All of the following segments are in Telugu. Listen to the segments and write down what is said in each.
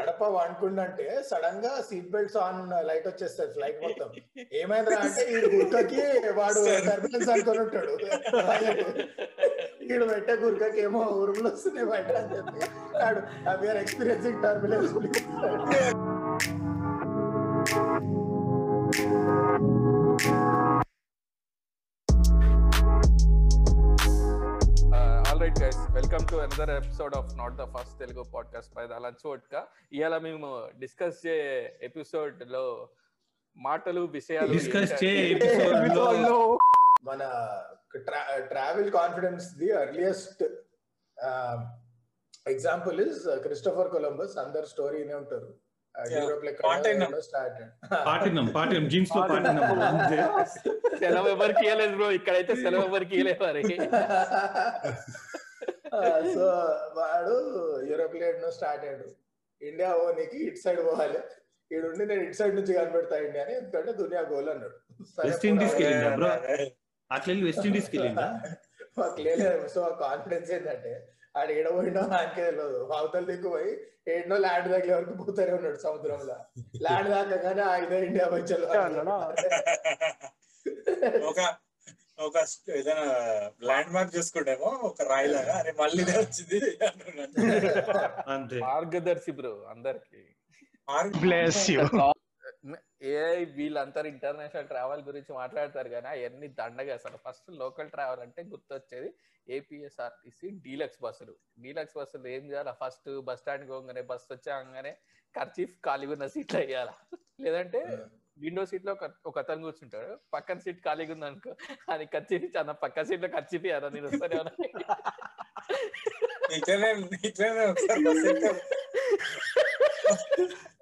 అడప వండుకుండంటే సడన్గా సీట్ బెల్ట్స్ ఆన్ లైట్ వచ్చేస్తుంది ఫ్లైట్ మొత్తం. ఏమైందా అంటే ఈ గుర్కకి వాడు టర్బులెన్స్ అనుకుని ఉంటాడు. వీడు పెట్టే గుర్కకి ఏమో ఉరుములు వస్తున్నాయి బయట అని చెప్పి వాడు we are experiencing turbulence welcome to another episode of not the first Telugu podcast by the lunch vodka ఇవాళ మేము డిస్కస్ చే ఎపిసోడ్లో మాటలు విషయాలు డిస్కస్ చే ఎపిసోడ్లో మన travel confidence the earliest example is Christopher Columbus అందరు స్టోరీ వినే ఉంటారు. Europe Continent. స్టార్ట్ పాటినం పాటినం జీన్స్లో పాటినం అంతే. సెలవు ఎవరికి ఇవ్వలేదు బ్రో ఇక్కడైతే సెలవు ఎవరికి ఇవ్వలేదు సో వాడు యూరోప్లో స్టార్ట్ అయ్యాడు. ఇండియా ఓనికి ఇటు సైడ్ పోవాలి. ఈడుండి నేను ఇటు సైడ్ నుంచి కనిపెడతా ఇండియా అని ఎందుకంటే దునియా గోల్ అన్నాడు. సరే వెస్ట్ ఇండీస్కి పోరా. వెళ్ళిందా బ్రో అట్లా మాకు లేదు సో ఆ కాన్ఫిడెన్స్ ఏంటంటే ఆడ ఏడబోయినా ఆయనకే తెలియదు. అవతల దిక్కు పోయి ఏడనో ల్యాండ్ దగ్గర వరకు పోతూనే ఉన్నాడు సముద్రంలో. ల్యాండ్ దాకా కానీ ఆ ఇదే ఇండియా వచ్చారు ఒక ఒక ఏదైనా ల్యాండ్ మార్క్ చూసుకుంటేమో ఒక రాయి లాగా అరే మళ్ళీ వచ్చింది. అంతే. మార్గదర్శి బ్రో అందరికి. మార్క్ బ్లెస్ యూ ఏ వీళ్ళందరూ ఇంటర్నేషనల్ ట్రావెల్ గురించి మాట్లాడతారు కానీ అవన్నీ దండగా అసలు. ఫస్ట్ లోకల్ ట్రావెల్ అంటే గుర్తొచ్చేది ఏపీఎస్ఆర్టీసీ డీలక్స్ బస్సులు. డీలక్స్ బస్సులు ఏం చేయాలి? ఫస్ట్ బస్ స్టాండ్ పోగానే బస్ వచ్చాగానే ఖర్చీఫ్ ఖాళీగా ఉన్న సీట్లు వేయాలా? లేదంటే విండో సీట్లో ఒక- అతను కూర్చుంటాడు. పక్కన సీట్ ఖాళీగా ఉంది అనుకో అది ఖర్చీఫ్ అన్న పక్క సీట్లో ఖర్చీఫ్ అన్న నేను వస్తానే.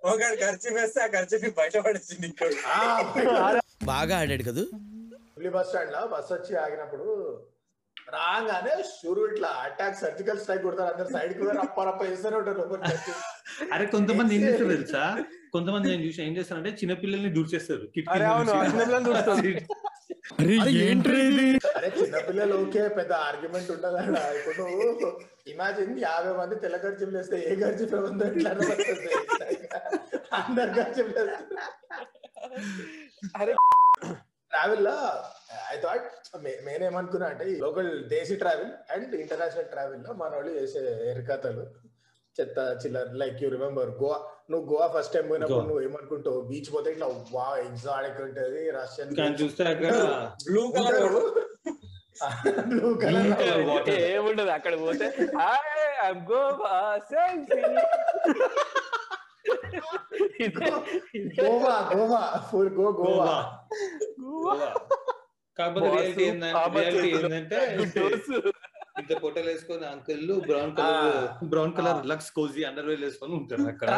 ఒకటి ఖర్చు వేస్తే ఆ ఖర్చు బయట పడేసింది ఇక్కడ బాగా ఆడాడు కదూ? ఢిల్లీ బస్ స్టాండ్లో బస్ వచ్చి ఆగినప్పుడు రాగానే షూరు ఇట్లా అటాక్ సర్జికల్ స్ట్రైక్ కొడతారు. అందరు సైడ్కి రప్ప రప్ప వేస్తూనే ఉంటారు. అరే కొంతమంది ఏం తెలుసా? కొంతమంది నేను చూసి ఏం చేస్తారంటే చిన్న పిల్లల్ని దూర్చేస్తారు చిన్నపిల్లలు ఓకే పెద్ద ఆర్గ్యుమెంట్ ఉండదు. ఇప్పుడు ఇమాజిన్ యాభై మంది తెల్ల ఖర్చులు వేస్తే ఏ ఖర్చు ఇట్లా అనిపిస్తుంది. అందరు వేస్తారు. అరే ట్రావెల్లో ఐ థాట్ మెయిన్ ఏమనుకున్నా అంటే local desi travel and international ట్రావెల్లో మన వాళ్ళు చేసే ఎరకథలు చెత్త చిల్లర్ లైక్ యూ రిమెంబర్ గోవా నువ్వు గోవా ఫస్ట్ టైం పోయినప్పుడు. నువ్వు ఏమనుకుంటావు? బీచ్ పోతే ఇట్లా వా ఎగ్జాటిక్ ఉంటది రష్యన్ కానీ చూస్తే అక్కడ బ్లూ కలర్ బ్లూ అక్కడ పోతే I'm Goa selfie Goa Goa full go Goa. Goa. కాకపోతే రియాలిటీ ఏంటంటే రియాలిటీ ఏంటంటే ఇంత పొట్టలు వేసుకొని uncle brown colour brown colour Lux Cozi underwear వేసుకొని ఉంటారు అక్కడ.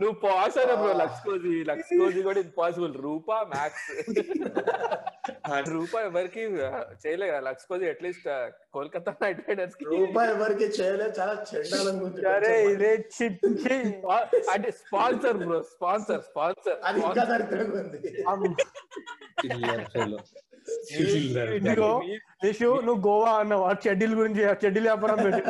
నువ్వు పాస్ అయినా bro Lux cosy Lux cosy కూడా ఇంపాసిబుల్ రూపా మ్యాక్స్ రూపా ఎవరికి చేయలే కదా Lux Cozi at least Kolkata knight రైడర్స్కి రూపాయి ఎవరికి చేయలేదు చాలా అరే ఇదే చి- చి. అంటే స్పాన్సర్ బ్రో స్పాన్సర్ స్పాన్సర్ అది ఇంకా దరిద్రంగా ఉంది. నిషు నువ్వు గోవా అన్నావు? ఆ చెడ్డీల గురించి ఆ చెడ్డీల వ్యాపారం పెట్టి.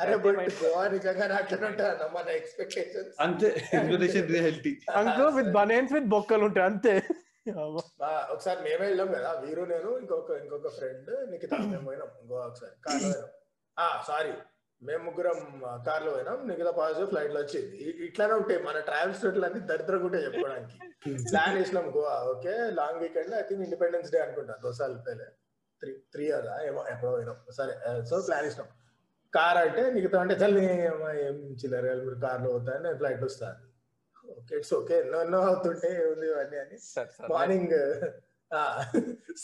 అరే బట్ గోవా నిజంగా అట్లా ఉంటాను మన ఎక్స్పెక్టేషన్స్ అంతే ఇండోనేషియన్ రియాలిటీ అంకు విత్ బనేన్స్ విత్ బొక్కలు ఉంటాయి అంతే. ఒకసారి మేమే వెళ్ళాం కదా వీరు నేను ఇంకొక ఇంకొక ఫ్రెండ్ నిఖిత మేము పోయినాం గోవా ఒకసారి కార్లో పోయినాం. ఆ సారీ మేము ముగ్గురం కార్లో పోయినాం మిగతా పాజిటివ్ ఫ్లైట్లో వచ్చింది ఇట్లానే ఉంటాయి మన ట్రావెల్ స్టోర్లు అన్ని దరిద్రంగా ఉంటాయి చెప్పుకోవడానికి. ప్లాన్ చేసినాం Goa okay long weekend I think Independence Day అనుకుంటా దోసాలు పేలే త్రీ త్రీ ఇయర్ ఏమో ఎప్పుడో పోయినాం. సరే సో ప్లాన్ చేసినాం. కార్ అంటే మిగతా అంటే చల్లి ఏం చిల్లర మీరు కార్లో పోతా నేను ఫ్లైట్ వస్తాను ఇట్స్ ఓకే ఎన్నో ఎన్నో అవుతుంటే ఉంది ఇవన్నీ అని. మార్నింగ్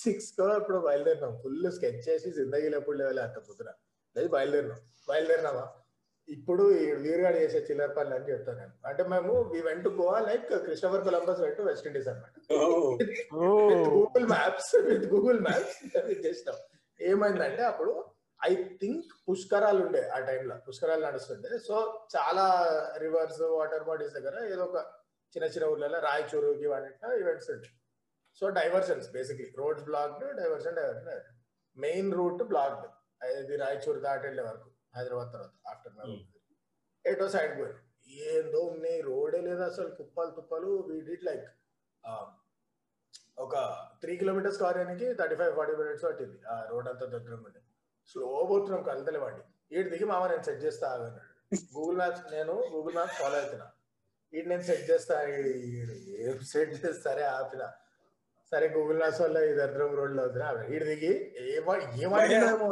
సిక్స్ కో ఇప్పుడు బయలుదేరినాం. ఫుల్ స్కెచ్ చేసి జిందగీలో ఎప్పుడు లేవాలి అంత పొద్దున లేదు బయలుదేరినాం. బయలుదేరినామా? ఇప్పుడు ఈ వీరుగాడు చేసే చిల్లర పనులు అని చెప్తాను నేను. అంటే మేము we went Goa like Christopher Columbus went West Indies అనమాట. Google Maps with Google Maps చేసినాం. ఏమైందంటే అప్పుడు ఐ థింక్ పుష్కరాలు ఉండే ఆ టైంలో పుష్కరాలు నడుస్తుండే సో చాలా రివర్స్ వాటర్ బాడీస్ దగ్గర ఏదో ఒక చిన్న చిన్న ఊర్లలో రాయచూరు ఇవన్నీ ఈవెంట్స్ ఉంటాయి so diversions basically roads blocked diversion diversion main route blocked ఇది రాయచూరు దాటి వెళ్ళే వరకు హైదరాబాద్ తర్వాత ఆఫ్టర్ ఎటో సైడ్ పోయాను. ఏందో ఉన్నాయి రోడే లేదు అసలు కుప్పలు తుప్పలు వీ డిడ్ లైక్ ఒక త్రీ కిలోమీటర్స్ కార్యానికి థర్టీ ఫైవ్ ఫార్టీ మినిట్స్ పట్టింది. ఆ రోడ్ అంతా దగ్గర ఉండే స్లో పోతున్నాం కలతలే వాడి. వీడి దిగి మామ నేను సెట్ చేస్తా గూగుల్ మ్యాప్స్ నేను గూగుల్ మ్యాప్స్ ఫాలో అవుతున్నా వీడు నేను సెట్ చేస్తా ఈడు ఈడు సెట్ చేస్తారే ఆపిన. సరే గూగుల్ మ్యాప్స్ వల్ల ఈ దరిద్రం రోడ్లో అవుతున్నా వీడి దిగి ఏమ- ఏమంటున్నామో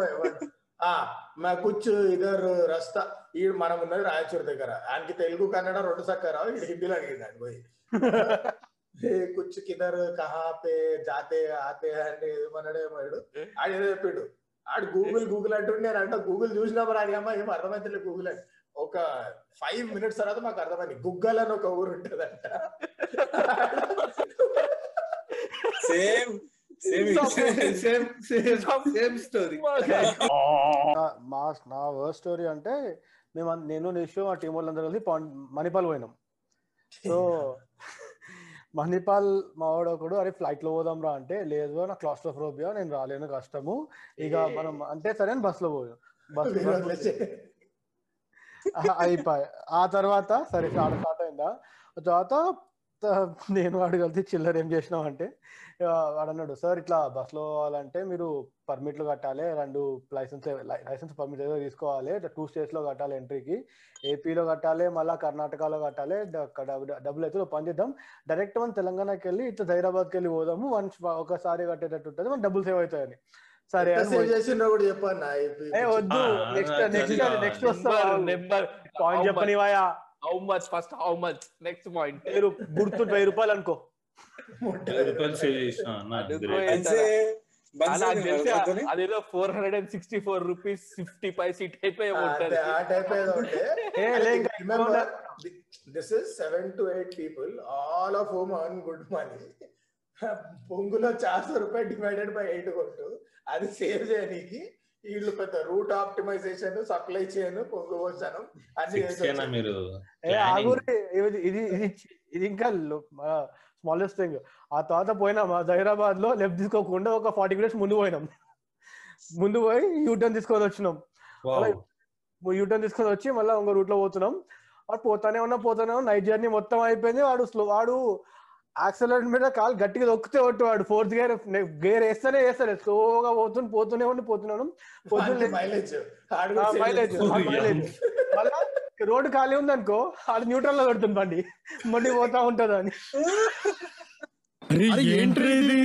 ఆ మా కుచ్చు ఇద్దరు రస్తా. ఈడు మనం ఉన్నది రాయచూర్ దగ్గర. ఆయనకి తెలుగు కన్నడ రెండు సక్కరా వీడు హిందీలో అడిగింది ఆయన పోయి. కుచ్చు కిదర్ కహా పే జాతే ఆతే అంటే ఏమన్నాడు ఏమో ఆయన చెప్పిండు. ఆడు గూగుల్ గూగుల్ అంటుండే నేను అంటే గూగుల్ చూసినా మరి అది అమ్మ ఏం అర్థమైతే గూగుల్ అని. ఒక ఫైవ్ మినిట్స్ తర్వాత మాకు అర్థమైంది. గుగ్గల్ అని ఒక ఊరు ఉంటదంట. Same same same same same story. మా నా వర్స్ట్ స్టోరీ అంటే మేము నేను నిషు మా టీం వాళ్ళందరూ కలిసి మణిపాల్ పోయినాం. సో మణిపాల్ మా వాడు ఒకడు అరే ఫ్లైట్లో పోదాం రా అంటే లేదు నా క్లాస్ట్రోఫోబియా నేను రాలేను కష్టము. ఇక మనం అంటే సరే అని బస్లో పోయాం బస్. అయిపోయి. ఆ తర్వాత సరే స్టార్ట్ స్టార్ట్ అయిందా? తర్వాత నేను వాడు కలిసి చిల్లర ఏం చేసినాం అంటే వాడు అన్నాడు సార్ ఇట్లా బస్లో పోవాలంటే మీరు పర్మిట్లు కట్టాలి రెండు లైసెన్స్ లైసెన్స్ పర్మిట్ ఏదో తీసుకోవాలి టూ స్టేట్స్లో కట్టాలి ఎంట్రీకి ఏపీలో కట్టాలి మళ్ళీ కర్ణాటకలో కట్టాలి డబ్బులు అయితే పని చేద్దాం. డైరెక్ట్ మనం తెలంగాణకి వెళ్ళి ఇట్లా హైదరాబాద్కి వెళ్ళి పోదాము వన్ ఒకసారి కట్టేటట్టు ఉంటుంది మన డబ్బులు సేవ్ అవుతాయని. సరే చేసిండ్రో కూడా చెప్పాను వద్దు నెక్స్ట్ నెక్స్ట్. నెక్స్ట్ వస్తా number point చెప్పనివాయా how much first how much next point గుర్తు వెయ్యి రూపాయలు అనుకో. రూపాయలు సేవ్ చేసిన అదేదో four hundred and sixty four rupees fifty paise ఈ టైప్ అయి ఉంటది this is seven to eight people all of home earn good money పొంగులో చార్సో రూపాయలు డివైడెడ్ బై ఎయిట్ కొట్టు. అది సేవ్ చేయడానికి వీళ్ళు పెద్ద రూట్ ఆప్టిమైజేషన్ సప్లై చేయను పొంగు వచ్చాను అన్ని ఇది ఇది ఇది ఇంకా స్మాలెస్ట్ థింగ్ ఆ తర్వాత పోయినాం హైదరాబాద్లో లెఫ్ట్ తీసుకోకుండా ఒక ఫార్టీ మినిట్స్ ముందు పోయినాం. ముందు పోయి యూటర్న్ తీసుకొని వచ్చినాం. యూటర్న్ తీసుకొని వచ్చి మళ్ళీ ఇంకో రూట్లో పోతున్నాం. వాడు పోతానే ఉన్నా పోతానే ఉన్నా నైట్ జర్నీ మొత్తం అయిపోయింది. వాడు స్లో వాడు యాక్సిడెంట్ మీద కాలు గట్టిగా దొక్కితే కొట్టు వాడు ఫోర్త్ గేర్ గేర్ వేస్తేనే వేస్తాడు. స్లోగా పోతుంది పోతూనే ఉండి పోతున్నాను పొద్దున్న మైలేజ్ మైలేజ్ మైలేజ్ మళ్ళా రోడ్డు ఖాళీ ఉంది అనుకో అది న్యూట్రల్లో పెడుతుంది బండి. బండి పోతా ఉంటది అని రాత్రి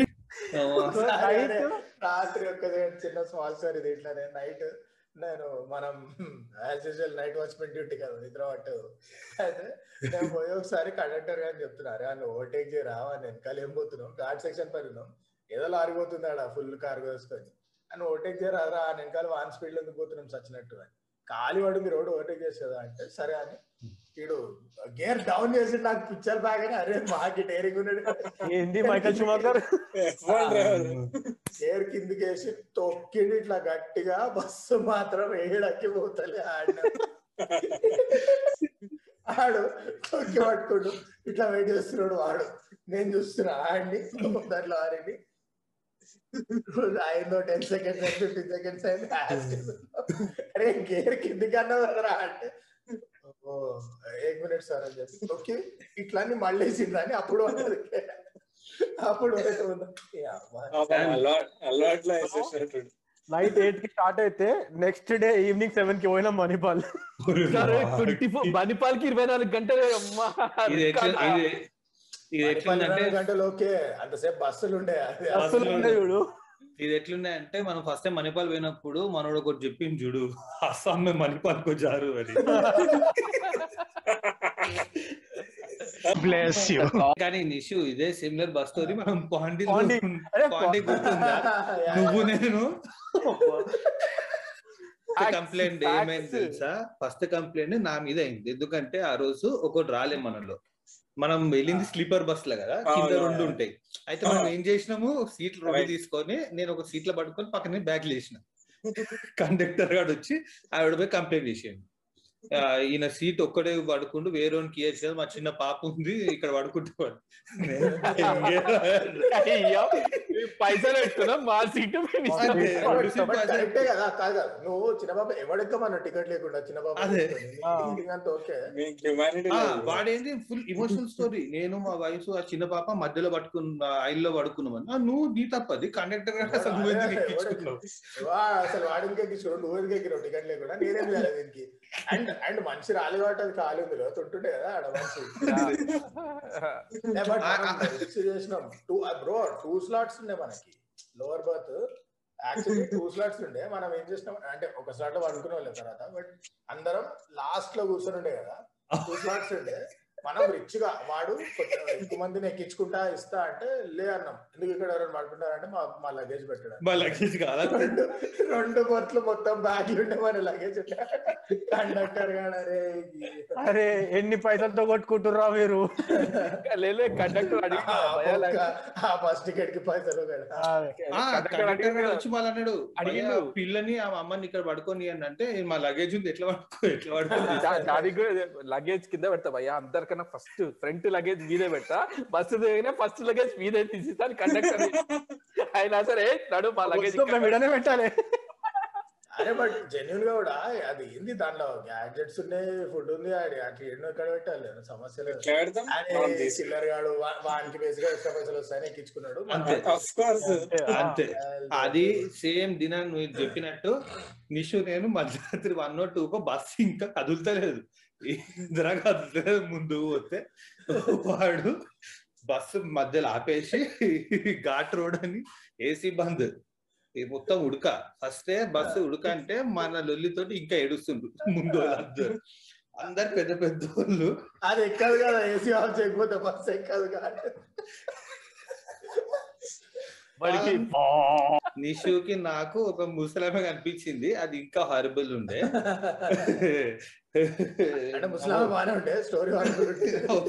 రాత్రి ఒక్క చిన్న స్మాల్ స్టోరీ ఇది ఇట్లానే నైట్ నేను మనం as usual night watchman duty కదా నిద్ర పట్టు అయితే నేను పోయి ఒకసారి కండక్టర్ గారు చెప్తున్నారు అని ఓవర్టేక్ చేయరా అని వెనకాల ఏం పోతున్నాం ఘాట్ సెక్షన్ పైన ఉన్నాం. ఏదో లారీ పోతుంది ఆడ ఫుల్ కార్ వేసుకొని. అని ఓవర్టేక్ చేయరా అని వెనకాల వాన్ స్పీడ్లో ఎందుకు పోతున్నాం చచ్చినట్టు అని. ఖాళీ పడింది రోడ్ ఓవర్టేక్ చేసి కదా అంటే సరే అని వీడు గేర్ డౌన్ చేసి నాకు పిక్చర్ బ్యాగ్ అని అరే మాకి టేరింగ్ ఉన్నాడు. ఏంది మైకల్ షుమాకర్ డ్రైవర్ గేర్ కిందికి వేసి తొక్కిండి ఇట్లా గట్టిగా బస్సు మాత్రం ఏడక్కి పోతలే ఆడిన. ఆడు తొక్కి పట్టుకుంటూ ఇట్లా వెయిట్ చేస్తున్నాడు వాడు. నేను చూస్తున్నా ఆడిని దాంట్లో ఆడిని అయిందో టెన్ సెకండ్స్ ఫిఫ్టీన్ సెకండ్స్ అయింది అరే గేర్ కిందికి అన్నదరా అంటే. ఏక్ మినిట్ సార్ అని చెప్పి ఓకే ఇట్లా మళ్ళీ వేసిందని అప్పుడు అన్నది. అప్పుడు నైట్ ఎయిట్కి స్టార్ట్ అయితే నెక్స్ట్ డే ఈవినింగ్ సెవెన్కి పోయినాం మణిపాల్. ట్వంటీ ఫోర్ బనిపాల్కి ఇరవై నాలుగు గంటలు అమ్మా. గంటలు ఓకే అంతసేపు బస్సులు ఉండే అది అసలు ఉండే చూడు. ఇది ఎట్లున్నాయంటే మనం ఫస్ట్ టైం మణిపాల్ పోయినప్పుడు మనోడు ఒకటి చెప్పింది చూడు అస్సాం మే మణిపాల్ కో జారు అని. బ్లెస్ యూ కానీ నిషు ఇదే సిమిలర్ బస్ స్టోరీ మనం పాండి పాండి. గుర్తుందా? నువ్వు. నేను. కంప్లైంట్. ఏమైంది తెలుసా? ఫస్ట్ కంప్లైంట్ నా మీద అయింది. ఎందుకంటే ఆ రోజు ఒకటి రాలే మనలో. మనం వెళ్ళింది స్లీపర్ బస్లో కదా కింద రెండు. ఉంటాయి అయితే మనం. ఏం చేసినాము సీట్లు రెండు. తీసుకొని నేను ఒక సీట్లో పట్టుకొని పక్కనే బ్యాగ్ వేసిన కండక్టర్ గాడు వచ్చి ఆవిడ పోయి కంప్లైంట్ చేసాను ఆ, ఈయన సీట్ ఒక్కడే పడుకుంటూ వేరేకి ఇయ్యచ్చు మా చిన్న పాప ఉంది ఇక్కడ ఈ పైసలు పెట్టుకున్నాం మా సీటు నువ్వు చిన్నబాబు ఎవడెక్కమన్నా టికెట్ లేకుండా చిన్నబాబు వాడేంటి ఫుల్ ఇమోషనల్ స్టోరీ నేను మా వైఫ్ ఆ చిన్న పాప మధ్యలో పట్టుకున్న ఐల్లో పడుకున్నామని నువ్వు నీ తప్పది. కండక్టర్ గారు అసలు నువ్వు అసలు వాడికి ఎక్కించుకోడు నువ్వు ఎందుకు ఎక్కినావు? టికెట్ లేకుండా నేనేం చేయాలి దీనికి? అండ్ అండ్ మనిషి రాలి కాబట్టి అది ఖాళీ ఉంది కదా తుంటుండే కదా ఆడ మనిషి. చేసినాం. టూ బ్రో టూ స్లాట్స్ ఉండే మనకి. Lower berth actually two slots ఉండే. మనం ఏం చేసినాం? అంటే ఒక స్లాట్ పడుకునే వాళ్ళం తర్వాత బట్ అందరం లాస్ట్లో కూర్చొని ఉండే కదా. టూ స్లాట్స్ ఉండే. మనం రిచ్గా వాడు కొంచెం ఎక్కువ మందిని ఎక్కించుకుంటా ఇస్తా అంటే లే అన్నాం. ఎందుకు ఇక్కడ ఎవరైనా పడుకుంటారంటే మా మా లగేజ్ పెట్టాడు మా లగేజ్ కాదా? రెండు రెండు బొట్లు మొత్తం బ్యాగ్లు ఉండే మన లగేజ్ కండక్టర్ గాడు అరే అరే ఎన్ని పైసలతో కొట్టుకుంటుర్రా మీరు? లేదు కండక్టర్ ఆ బస్ టికెట్కి పైసలు అడిగిండు గారు కదా. వచ్చి మళ్ళీ అన్నాడు అడిగిండు. "భయ్యా, పిల్లని ఆ అమ్మని ఇక్కడ పడుకొని అని అంటే మా లగేజ్ ఉంది ఎట్లా పడుకో ఎట్లా పడుకో. లగేజ్ కింద పెడతా భయ్యా అందరికన్నా ఫస్ట్ ఫ్రంట్ లగేజ్ మీదే పెడతా బస్సు దిగినా ఫస్ట్ లగేజ్ మీదే తీసిస్తాను కండక్టర్ అయినా సరే నడు మా లగేజ్ పెట్టాలి. అరే బట్ జెన్యున్గా కూడా అది ఏంది దాంట్లో గ్యాడ్జెట్స్ ఉన్నాయి ఫుడ్ ఉంది అది అట్లా ఎన్నో ఎక్కడ పెట్టాలి. సమస్య లేదు ఎట్లా పెడతాం. మనం అరే తీసి చిల్లర్ గాడు వానికి బేసిక్ ఎక్స్ట్రా పైసలు వస్తాయని ఎక్కించుకున్నాడు. అంతే. ఆఫ్ కోర్స్ అంతే అది సేమ్ దిన నువ్వు చెప్పినట్టు నిషు నేను మధ్యరాత్రి వన్ నాట్ టూ బస్సు ఇంకా కదులుతలేదు. ఇందిరా కదులుతలేదు ముందు పోతే వాడు బస్సు మధ్యలో ఆపేసి ఘాట్ రోడ్ అని ఏసీ బంద్. ఈ మొత్తం ఉడక. ఫస్టే బస్సు ఉడక అంటే మన లొల్లితోటి ఇంకా ఏడుస్తుండ్రు ముందు వాళ్ళందరూ. అందరు పెద్ద పెద్ద వాళ్ళు. అది ఎక్కదు కదా ఏసీ ఆఫ్ చేయకపోతే బస్ ఎక్కదు కదా వాడికి నిషుకి నాకు ఒక ముసలమే కనిపించింది. అది ఇంకా హారబుల్ ఉండే. అంటే ముస్లాం బాగానే ఉంటే story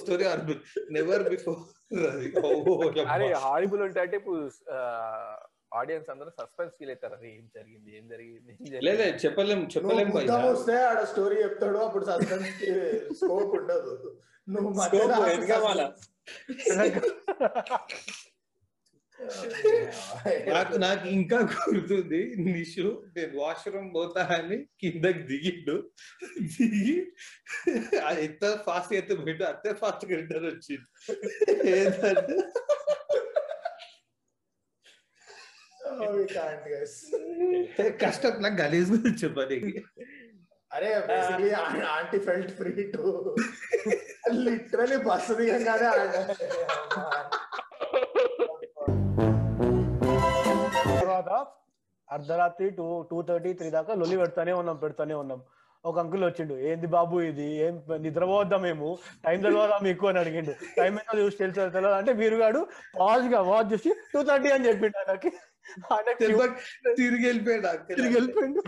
story horrible never before అరే హారిబుల్ ఉంటే అంటే ఇప్పుడు ఆడియన్స్ అందరూ సస్పెన్స్ ఫీల్ అవుతారు. అరే ఏం జరిగింది ఏం జరిగింది? లేదే చెప్పలేం చెప్పలేం నువ్వు భయ్యా. ముద్దం వస్తే ఆడ స్టోరీ చెప్తాడు అప్పుడు సస్పెన్స్ స్కోప్ ఉండదు. నువ్వు నాకు నాకు ఇంకా గుర్తుంది నిషు నేను వాష్రూమ్ పోతా అని కిందకి దిగిండు. దిగి అది ఎంత ఫాస్ట్ అయితే పెట్టు అంతే ఫాస్ట్గా రిటర్న్ వచ్చింది. ఏంటంటే Oh. కష్టం నాకు గలీజ్ గురించి చెప్పడానికి అరే basically aunty felt free to literally bus దిగంగానే తర్వాత అర్ధరాత్రి టూ టూ థర్టీ త్రీ దాకా లొల్లి పెడతానే ఉన్నాం పెడతానే ఉన్నాం. ఒక అంకుల్ వచ్చిండు ఏంది బాబు ఇది? ఏం నిద్రపోవద్దా మేము? టైం తెలియదా మీకు? అని అడిగిండు. టైం ఎంత చూసి తెలుసు? తెలియదు అంటే వీరుగాడు పాజ్గా వాచ్ చూసి టూ థర్టీ అని చెప్పిండు ఆయనకి. తిరిగి వెళ్ళిపోయాడు. తిరిగి వెళ్ళిపోయిండు.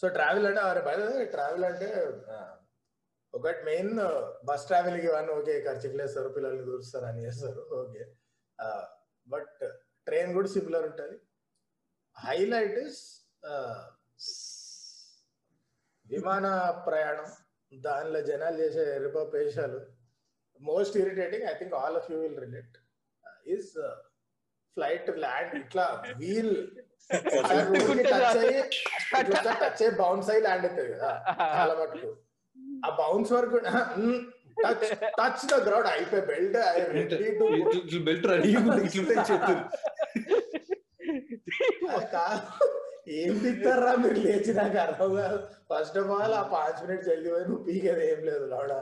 సో ట్రావెల్ అంటే ట్రావెల్ అంటే ఒకటి మెయిన్ బస్ ట్రావెల్ ఇవన్నీ ఓకే ఖర్చు వేస్తారు పిల్లల్ని దూరుస్తారు అని చేస్తారు ఓకే బట్ ట్రైన్ కూడా సిమిలర్ ఉంటుంది. హైలైట్ ఇస్ విమాన ప్రయాణం దానిలో జనాలు చేసే ఎరుప పేషాలు most irritating I think all of you will relate is flight land ఇట్లా వీల్ టచ్ అయ్యి టచ్ అయ్యి బౌన్స్ అయ్యి ల్యాండ్ అవుతుంది కదా చాలా మటుకు. ఆ బౌన్స్ వరకు టచ్ టచ్ ద గ్రౌండ్ అయిపోయి బెల్ట్ ఇట్లా- బెల్ట్ రెడీ ఇట్లుంటే చెప్తుంది ఏం తిట్టారా మీరు లేచి నాకు అర్థం కాదు. ఫస్ట్ ఆఫ్ ఆల్ ఆ పాంచ్ మినిట్స్ వెళ్ళి పోయి నువ్వు పీకేది ఏం లేదు లాడ.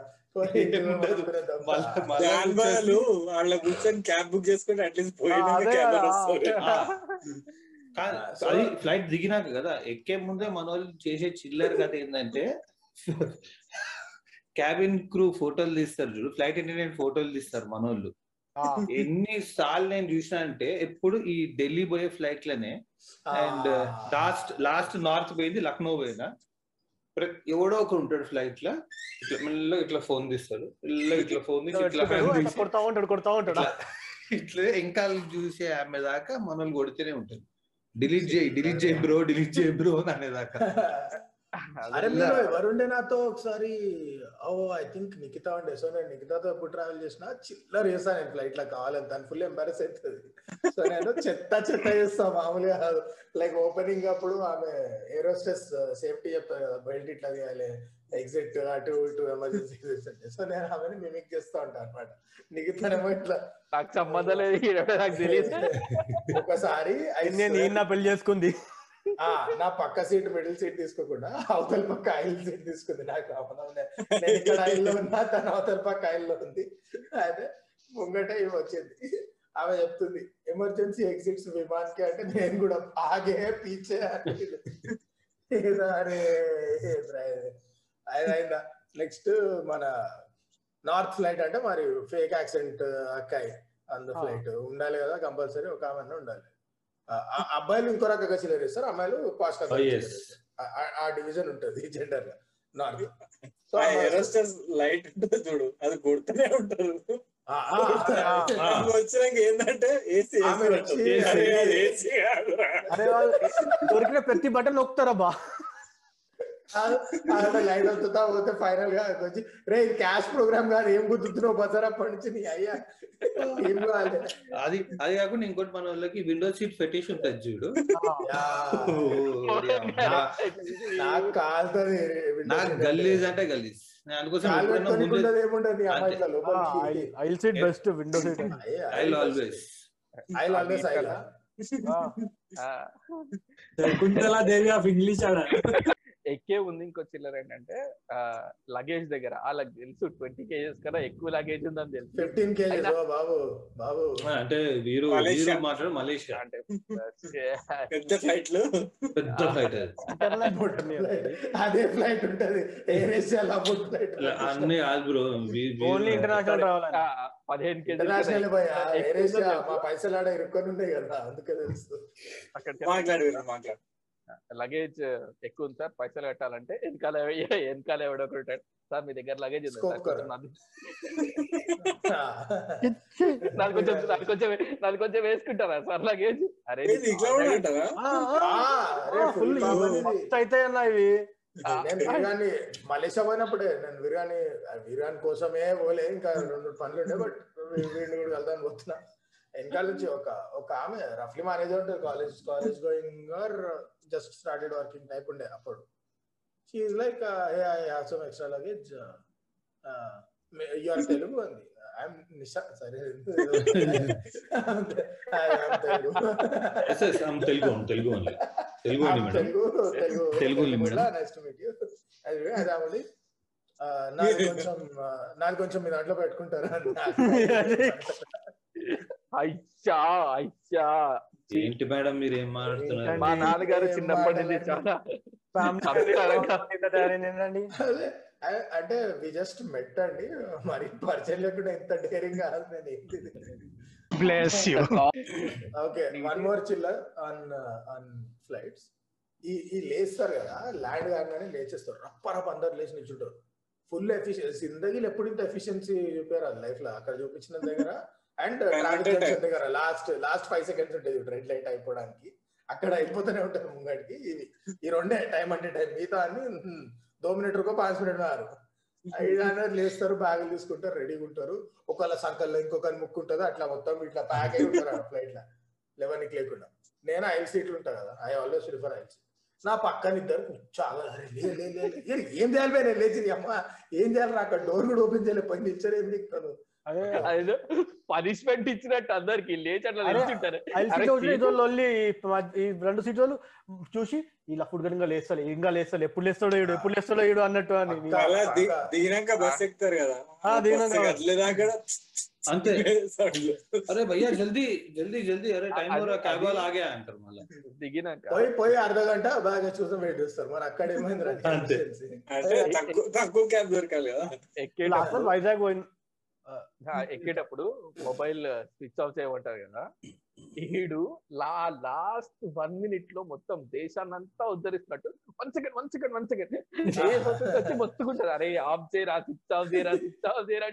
వాళ్ళ కూర్చొని క్యాబ్ బుక్ చేసుకుంటే అట్లీస్ట్ అది ఫ్లైట్ దిగినాక కదా ఎక్కే ముందే మన వాళ్ళు చేసే చిల్లర్ కథ ఏంటంటే క్యాబిన్ క్రూ ఫోటోలు తీస్తారు చూడు. ఫ్లైట్ అటెండెంట్ ఫోటోలు తీస్తారు మన వాళ్ళు ఆ, ఎన్ని సార్లు నేను చూసినా అంటే ఎప్పుడు ఈ ఢిల్లీ పోయే ఫ్లైట్ లనే అండ్ లాస్ట్ లాస్ట్ నార్త్ పోయింది లక్నో పోయినా. ప్రతి- ఎవడో ఒకడు ఉంటాడు ఫ్లైట్లో. ఇట్లా మెల్లగా ఇట్లా ఫోన్ తీస్తాడు. మెల్లగా ఇట్లా ఫోన్ తీసి ఇట్లా కొడతా ఉంటాడు కొడతా ఉంటాడు. ఇట్లా ఇట్లా ఇంకా చూసే ఆమె దాకా మనల్ని కొడితేనే ఉంటుంది డిలీట్ చేయి డిలీట్ చేయి బ్రో డిలీట్ చేయి బ్రో అనేదాకా. అరే మీరు ఎవరుండే నాతో ఒకసారి? ఓ ఐ థింక్ నిఖిత ఉండే. సో నేను నిఖితతో ఎప్పుడు ట్రావెల్ చేసినా చిల్లర చేస్తాను నేను ఫ్లైట్లో కావాలని దాని ఫుల్ ఎంబారెస్ అవుతుంది సో నేను చెత్త చెత్త చేస్తా మామూలుగా లైక్ ఓపెనింగ్ అప్పుడు ఆమె ఏరోస్టెస్ సేఫ్టీ చెప్తారు కదా బెల్ట్ ఇట్లా తీయాలి. ఎగ్జిట్ అటు ఇటు ఎమర్జెన్సీ సో నేను ఆమెని మిమిక్ చేస్తా ఉంటాను అనమాట నిఖితనేమో ఇట్లా నాకు సంబంధం లేదు నాకు తెలియదు. ఒకసారి నేను పెళ్ళి చేసుకుంది. నా పక్క సీట్ మిడిల్ సీట్ తీసుకోకుండా అవతల పక్క ఆయిల్ సీట్ తీసుకుంది నాకు. నేను ఇక్కడ ఆయిల్లో ఉన్నా తన అవతల పక్క ఆయిల్లో ఉంది. అయితే ముంగట ఇవి వచ్చింది. ఆమె చెప్తుంది ఎమర్జెన్సీ ఎగ్జిట్స్ విమాన్కి అంటే నేను కూడా ఆగే పీచే అరే అయిందా నెక్స్ట్ మన నార్త్ ఫ్లైట్ అంటే మరి ఫేక్ యాక్సెంట్ అక్కాయి. అందు. ఫ్లైట్ ఉండాలి కదా కంపల్సరీ ఒక ఆమె ఉండాలి. అబ్బాయిలు ఇంకో రకంగా చిల్లర ఇస్తారు అమ్మాయిలు పాస్ట్ Oh. ఆ డివిజన్ ఉంటది జెండర్గా నార్త్ సో లైట్ ఉంటుంది చూడు. అది కొడుతూనే ఉంటారు. వచ్చినాక ఏంటంటే ఏసీ దొరికిన ప్రతి బటన్ నొక్కుతారబ్బా లైట్ అవుతుందా పోతే ఫైనల్గా వచ్చి రే క్యాష్ ప్రోగ్రామ్ కాదు ఏం గుర్తున్నావు బజార్ అప్పటి నుంచి నీ అయ్యా. ఏం కావాలి అది అది కాకుండా ఇంకోటి మన వాళ్ళకి విండో సీట్ ఫెటిష్ ఉంటది చూడు. యా. నా- నాకు కాలుతుంది నాకు గల్లీజ్ అంటే. గల్లీజ్ నేను అందుకోసం aisle seat best window seat I always I always Aila? Shakuntala Devi of English ఆడ. ఎక్కే ఉంది ఇంకో చిల్లర ఏంటంటే లగేజ్ దగ్గర వాళ్ళకి తెలుసు ట్వంటీ కేజెస్ కన్నా ఎక్కువ లగేజ్ ఉందని తెలుసు. ఫిఫ్టీన్ కేజీస్ బాబు బాబు. అంటే వీరు. వీరు మాట్లాడు మలేషియా. అంటే పెద్ద ఫ్లైట్లు పెద్ద ఫ్లైట్ అది. అదే ఫ్లైట్ ఉంటది. ఎయిర్ ఫ్లైట్ అన్ని కాదు బ్రో ఓన్లీ ఇంటర్నేషనల్ రావాలి ఆ, పదిహేను ఇంటర్నేషనల్ ఎయిర్ ఏషియా మా పైసలు ఆడ ఇరుక్కొని ఉన్నాయి కదా అందుకే తెలుసు. మాట్లాడు మాట్లాడు. లగేజ్ ఎక్కువ ఉంది సార్. పైసలు కట్టాలంటే వెనకాల వెనకాల ఎవడో ఒకటి. సార్ మీ దగ్గర లగేజ్ ఉంది సార్. కొంచెం నాది కొంచెం వేసుకుంటారా సార్ లగేజ్? అరే ఫుల్ అయితే అన్న ఇవి. నేను వీరాన్ని మలేషియా పోయినప్పుడే నేను వీరాన్ని వీరాన్ కోసమే పోలే. ఇంకా రెండు పనులు ఉండే బట్ వీడిని కూడా వెళ్దాం పోతున్నా. వెనకాల నుంచి ఒక ఒక ఆమె రఫ్లీ మేనేజర్ ఉంటుంది college college going or just started working type ఉండే అప్పుడు. She like I some extra luggage your Telugu అంది ఐఎమ్ నిషా సరే Telugu Telugu Telugu Telugu. Nice to meet you అది నాది కొంచెం నాది కొంచెం మీ దాంట్లో పెట్టుకుంటారా? అయ్యా అయ్యా. ఏంటి మేడం మీరు ఏం మాట్లాడుతున్నారు? మా నాన్నగారు చిన్నప్పటి నుంచి చాలా అంటే వి జస్ట్ మెట్ అండి. మరి పరిచయం లేకుండా ఇంత డేరింగ్ కాదు నేను bless you okay one more chiller on on flights ఈ ఈ లేస్తారు కదా ల్యాండ్ కాగానే లేచేస్తారు. రప్ప రప్ప అందరు లేచి నిల్చుంటారు. ఫుల్ ఎఫిషియన్సీ జిందగీలో ఎప్పుడు ఇంత ఎఫిషియన్సీ చూపారు అది లైఫ్లో అక్కడ చూపించిన దగ్గర and last last five seconds ఉంటుంది రెడ్ లైట్ అయిపోవడానికి. అక్కడ అయిపోతూనే ఉంటుంది ముంగడికి ఇవి ఈ రెండే టైం అంటే టైం మిగతా అన్ని హ్మ్, దో మినిట్ రుకో పాంచ్ మినిట్ మారు ఐదు అనేది లేస్తారు బ్యాగులు తీసుకుంటారు రెడీగా ఉంటారు. ఒకళ్ళ సంకల్లో ఇంకొకరి ముక్కు ఉంటుంది అట్లా మొత్తం ఇట్లా ప్యాక్ అయి ఉంటారు ఫ్లైట్లో. లెవెన్కి లేకుండా. నేను ఐదు సీట్లు ఉంటా కదా ఐ ఆల్వేస్ ప్రిఫర్ ఐదు సీట్ నా పక్కన ఇద్దరు చాలా. ఏ, చేయాలి నేను లేచి అమ్మ? ఏం చేయాలి నాకు అక్కడ డోర్ కూడా ఓపెన్ చేయలేదు పని నిల్చొని ఏం అదే అదేదో పనిష్మెంట్ ఇచ్చినట్టు అందరికి లేచి అట్లా నిల్చుంటారు సీటు- ఈ రెండు సీట్లు వాళ్ళు చూసి ఇలా ఫుడ్ ఇంకా లేస్తాడు ఇంకా లేస్తాడు ఎప్పుడు లేస్తాడో ఈడు ఎప్పుడు లేస్తాడో ఈడు అన్నట్టు అని. దిగినాక బస్ ఎక్కుతారు కదా. అంతే. అరే భయ్యా జల్దీ జల్దీ జల్దీ అరే టైం క్యాబ్ ఆగే అంటారు మళ్ళీ. దిగినాక. పోయి పోయి అర్ధ గంట బాగా చూసాం వెయిట్ చేస్తారు మరి అక్కడ ఏమైంది తక్కువ క్యాబ్ దొరకాలి కదా. ఎక్కేటప్పుడు. వైజాగ్ పోయింది ఎక్కేటప్పుడు మొబైల్ స్విచ్ ఆఫ్ చేయమంటారు కదా. ఈడు లా లాస్ట్ వన్ మినిట్లో మొత్తం దేశాన్ని అంతా ఉద్ధరిస్తున్నట్టు one second one second one second. వచ్చి మొత్తుకుంటారు అరే ఆఫ్ చేయరా స్విచ్ ఆఫ్ చేయరా స్విచ్ ఆఫ్ చేయరా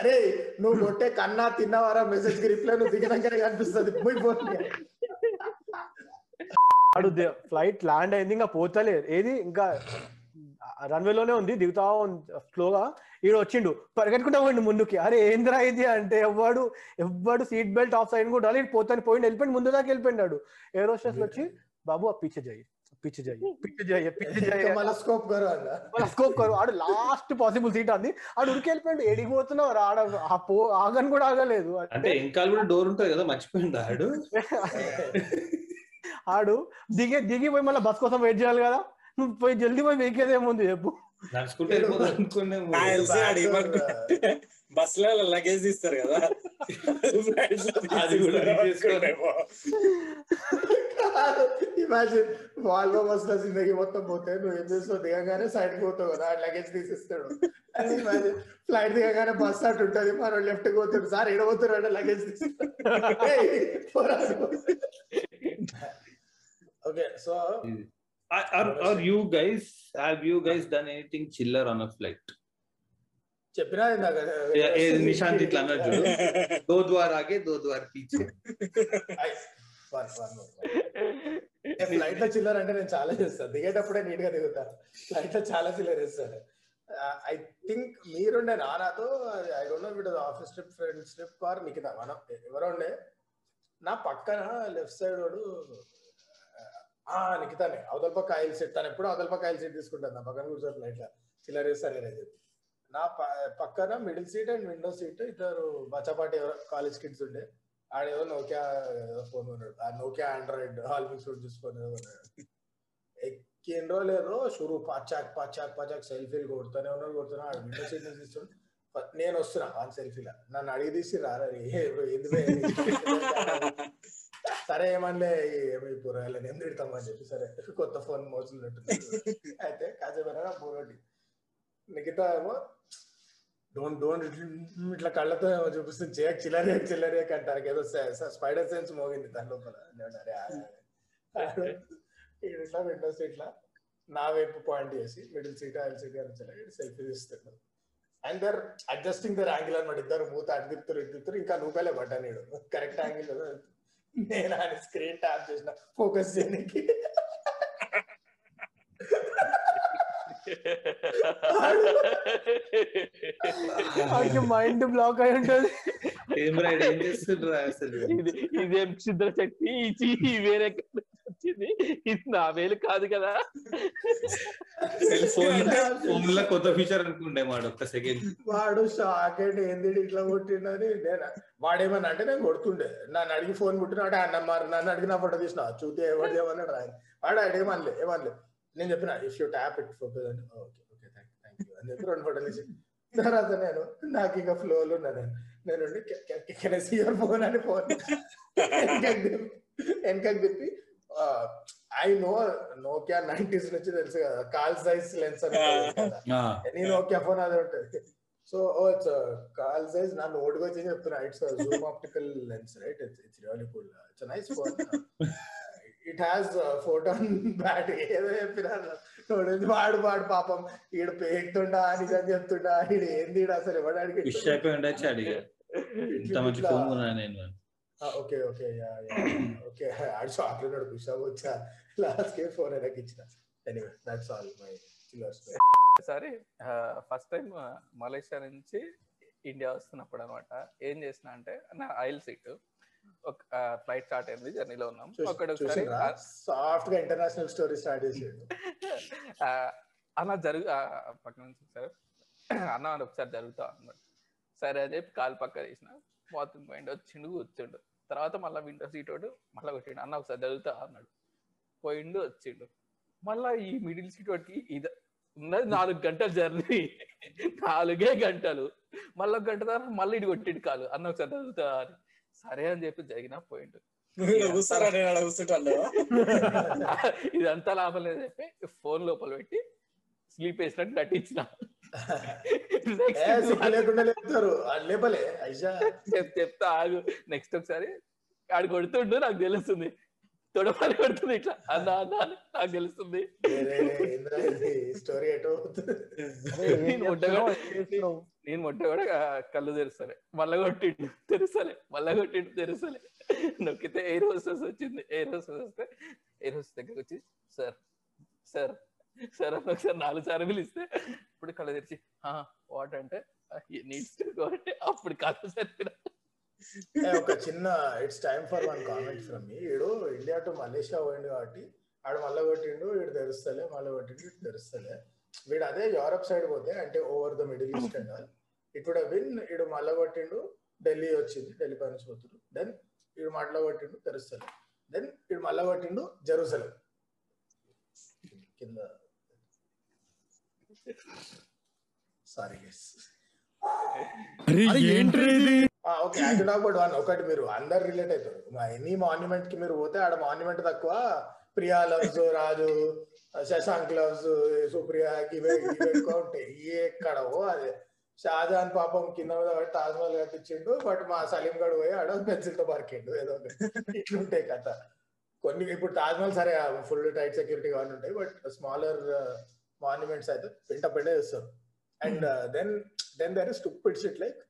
అరే నువ్వు కొట్టే కన్నా తిన్నవారా మెసేజ్కి రిప్లై నువ్వు దిగినాకనే కనిపిస్తుంది. పోయి పోతుంది వాడు ఫ్లైట్ ల్యాండ్ అయింది ఇంకా పోతలేదు. ఏది? ఇంకా రన్వే లోనే ఉంది దిగుతా స్లోగా ఈడు వచ్చిండు పరిగెట్టుకుంటా పోయిండు ముందుకి. అరే ఏందిరా ఇది అంటే ఎవ్వడు ఎవ్వడు సీట్ బెల్ట్ ఆఫ్ సైడ్ కూడా పోతాను పోయిండు వెళ్ళిపోయింది ముందు దాకా వెళ్ళిపోయినాడు ఏరోస్టెస్ వచ్చి బాబు ఆ పిచ్చ చేయి పిచ్చ చేయి పిచ్చ చేయి పిచ్చ మళ్ళీ స్కోప్ కరు అన్న స్కోప్ కరు ఆడు లాస్ట్ పాసిబుల్ సీట్ అంది ఆడు ఉరికి వెళ్ళిపోయాడు ఎడికి పోతున్నావు రా, ఆడ ఆ పో ఆగని కూడా ఆగలేదు. అంటే వెనకాల కూడా డోర్ ఉంటది కదా మర్చిపోయింది ఆడు. ఆడు దిగి దిగి పోయి మళ్ళీ బస్ కోసం వెయిట్ చేయాలి కదా. నువ్వు పోయి జల్దీ పోయి వెక్కేదేముంది చెప్పు. నడుచుకుంటే అనుకునే బస్లో లగేజ్ తీస్తారు కదా. అది కూడా. ఇమాజిన్ వాల్వో బస్లో జిందగీ మొత్తం పోతే నువ్వు ఏం చేస్తావు? దిగగానే సైడ్ పోతావు కదా లగేజ్ తీసేస్తాడు. అది ఇమాజిన్ ఫ్లైట్ దిగగానే బస్ అటు ఉంటది మనం లెఫ్ట్ పోతాడు. సార్ ఎడ పోతాడు అంటే luggage okay so guys have you guys done anything chiller on a flight చెప్పినా ఇందాక నిశాంత్ ఇట్లా అన్నాడు చూడు. దో ద్వార్ ఆగే దో ద్వార్ పీచే. ఫ్లైట్లో చిల్లర అంటే నేను చాలా చేస్తాను దిగేటప్పుడే నీట్గా దిగుతా. ఫ్లైట్లో చాలా చిల్లర వేస్తాను ఐ థింక్ మీరుండే నానాతో I don't know office trip friends trip or మిగతా మనం ఎవరో ఉండే. నా పక్కన లెఫ్ట్ సైడ్ వాడు నిఖితానే. అవతల పక్క ఆయిల్ సెట్ తను ఎప్పుడు అవతల పక్క ఆయిల్ సెట్ తీసుకుంటాను నా పక్కన కూర్చొని ఇట్లా చిల్లర వేస్తాను నేను చెప్పి. నా ప- పక్కన middle seat and window seat ఇద్దరు బచ్చపాటి కాలేజ్ కిడ్స్ ఉండే. ఆడేదో నోకియా ఫోన్ ఉన్నాడు ఆ నోకియా ఆండ్రాయిడ్ ఆల్ మిక్స్ చూసుకొని ఏదో ఎక్కిండ్రో లేదో షురు పచ్చాక్ పచ్చాక్ పచ్చాక్ సెల్ఫీలు కొడుతూనే ఉన్నాడు కొడుతున్నా ఆడు విండో సీట్ నుంచి తీస్తుండు నేను వస్తున్నా ఆ సెల్ఫీలో నన్ను అడిగి తీసి రారా ఎందుకు సరే ఏమనిలే ఏమి కూరగాయలని ఎందుకు తిడతామని చెప్పి సరే కొత్త ఫోన్ మోసులున్నట్టు అయితే కాసేపు బుర్రోటి మిగతా ఏమో డోంట్ డోంట్ ఇట్లా కళ్ళతో ఏమో చూపిస్తుంది చేయక చిల్లరే చిల్లరే అంటారు. ఏదో స్పైడర్ సెన్స్ మోగింది దాని లోపల. ఇట్లా విండో సీట్లా నా వైపు పాయింట్ చేసి మిడిల్ సీట్ ఆయిల్ సీట్ అని సెల్ఫీ తీస్తున్నాడు. And their adjusting their angle అనమాట ఇద్దరు మూత అడ్దిప్తారు తిప్పుతారు ఇంకా నూపేలే పడ్డా నేను కరెక్ట్ యాంగిల్ నేను ఆయన స్క్రీన్ ట్యాప్ చేసిన. ఫోకస్ చేయడానికి మైండ్ బ్లాక్ అయి ఉంటది. ఏం రైడ్ ఏం చేస్తుండ్రా అసలు? ఇది ఇదేం క్షుద్ర శక్తి? వేరే వచ్చింది. ఇది నా వేలు కాదు కదా. ఫోన్ ఫోన్లో కొత్త ఫీచర్ అనుకుంటే వాడు ఒక్క సెకండ్ వాడు షాక్ అంటే ఏంది ఇట్లా కొట్టిండని నేను వాడేమన్నా అంటే నేను కొడుతుండే. నన్ను అడిగి ఫోన్ ముట్టినాడు అన్న మరి నన్ను అడిగిన ఫోటో తీసిన. చూతే ఎవరు చేయమన్నాడు ఆయన. వాడు అడిగమనలే ఏమనలే నేను చెప్పిన ఇఫ్ యూ ట్యాప్ ఇట్ అంటే okay okay thank thank you అని చెప్పి రెండు ఫోటోలు తీసి. తర్వాత నేను నాకు ఇంకా ఫ్లోలో ఉన్నా నేను నేను కెన్ యువర్ ఫోన్ అని ఫోన్ వెనకకి తిప్పి ఐ నో నోకియా నైన్టీస్ నుంచి తెలుసు కదా కాల్ సైజ్ లెన్స్ అని. ఎనీ నోకియా ఫోన్ అదే ఉంటుంది. సో కాల్ సైజ్ నా నోట్ వచ్చి చెప్తున్నా. It's zoom optical lens right it's it's really cool it's nice phone it has photon bat ఏదో చెప్పినా చూడండి వాడు వాడు పాపం ఈడు పేరుతుండా అని చెప్తుండా ఈడు ఏంది అసలు ఇవ్వడానికి ఫిష్ అయిపోయి ఉండొచ్చు అడిగా ఇంత మంచి ఫోన్ కొన్నా నేను. Okay okay. ఓకే. ఆడు షాప్లో నడు పుషా వచ్చా? లాస్ట్ కే ఫోన్ నాకు ఇచ్చిన. ఎనీవే దట్స్ ఆల్ మై సరే ఫస్ట్ టైం మలేషియా నుంచి ఇండియా వస్తున్నప్పుడు అనమాట ఏం చేసిన అంటే నా ఆయిల్ సీట్ ఒక ఫ్లైట్ స్టార్ట్ అయింది జర్నీలో ఉన్నాం. ఒకటి ఒకసారి సాఫ్ట్గా ఇంటర్నేషనల్ స్టోరీ స్టార్ట్ చేసాడు. ఆ, అన్న జరుగు పక్కన నుంచి సార్ అన్న అని ఒకసారి జరుగుతా అన్నాడు. సరే అని చెప్పి కాలు పక్క తీసిన. బాత్రూమ్ పోయిండు వచ్చిండు కూర్చుండు. తర్వాత మళ్ళీ విండో సీట్ ఒకటి మళ్ళీ కొట్టిండు. అన్న ఒకసారి జరుగుతా అన్నాడు. పోయిండు వచ్చిండు. మళ్ళా ఈ మిడిల్ సీట్ ఒకటి ఇది ఉన్నది నాలుగు గంటల జర్నీ నాలుగే గంటలు. మళ్ళీ ఒక గంట తర్వాత మళ్ళీ ఇటు కొట్టిండు కాలు. అన్న ఒకసారి జరుగుతా అని. సరే అని చెప్పి జరిగిన పోయిండు. ఇదంతా లాభం లేదు చెప్పి ఫోన్ లోపల పెట్టి స్లీప్ వేసినట్టు నటించిన. లేపలే చెప్తా ఆగు. నెక్స్ట్ ఒకసారి ఆడు కొడుతుండు నాకు తెలుస్తుంది. తొడపని కొడుతుంది ఇట్లా. అన్న అన్న అని నాకు తెలుస్తుంది. స్టోరీ నేను మొట్ట కూడా నేను మొట్ట కూడా కళ్ళు తెరుస్తలే. మళ్ళా కొట్టిండు తెరుస్తలే. మళ్ళా కొట్టిండు తెరుస్తలే. నొక్కితే ఎయిర్ హోస్టెస్ వచ్చింది? ఎయిర్ హోస్టెస్ వస్తే? ఎయిర్ హోస్టెస్ దగ్గరకు వచ్చి? సార్ సార్ సార్ అని ఒకసారి నాలుగు సార్లు పిలిస్తే ఇప్పుడు కళ్ళు తెరిచి వాట్ అంటే నీడ్స్ టు అంటే అప్పుడు కళ్ళు సరిపోయిన ఒక చిన్న it's time for one comment from me. ఈడు ఇండియా టు మలేషియా పోయిండు కాబట్టి ఆడు మళ్ళీ కొట్టిండు వీడు తెరుస్తలే మళ్ళీ కొట్టిండు వీడు తెరుస్తలే. వీడు అదే యూరప్ సైడ్ పోతే అంటే over the Middle East and all ఇటు విన్ ఈడు మళ్ళీ కొట్టిండు ఢిల్లీ వచ్చింది ఢిల్లీ పైన పోతుడు దెన్ ఈడు మళ్ళీ కొట్టిండు తెరుస్తలే. దెన్ ఈడు మళ్ళీ కొట్టిండు జెరూసలేం. కింద sorry guess okay I talk about one ఒకటి మీరు అందరు రిలేట్ అవుతారు. ఎనీ మాన్యుమెంట్కి మీరు పోతే ఆడ మాన్యుమెంట్ తక్కువ. ప్రియా లవ్స్ రాజు శశాంక్ లవ్స్ సుప్రియా ఇవే ఎక్కువ ఉంటాయి. ఎక్కడవో అదే. షాజహాన్ పాపం కింద తాజ్ మహల్ కట్టించిండు బట్ మా సలీం గడు పోయి ఆడ పెన్సిల్తో పార్కిండు ఏదో ఒకటి. ఇట్లుంటాయి కథ. కొన్ని ఇప్పుడు తాజ్ మహల్ సరే ఫుల్ టైట్ సెక్యూరిటీ అవన్నీ ఉంటాయి బట్ స్మాలర్ మాన్యుమెంట్స్ అయితే పింట పిండ చేస్తారు. And then then there is stupid shit like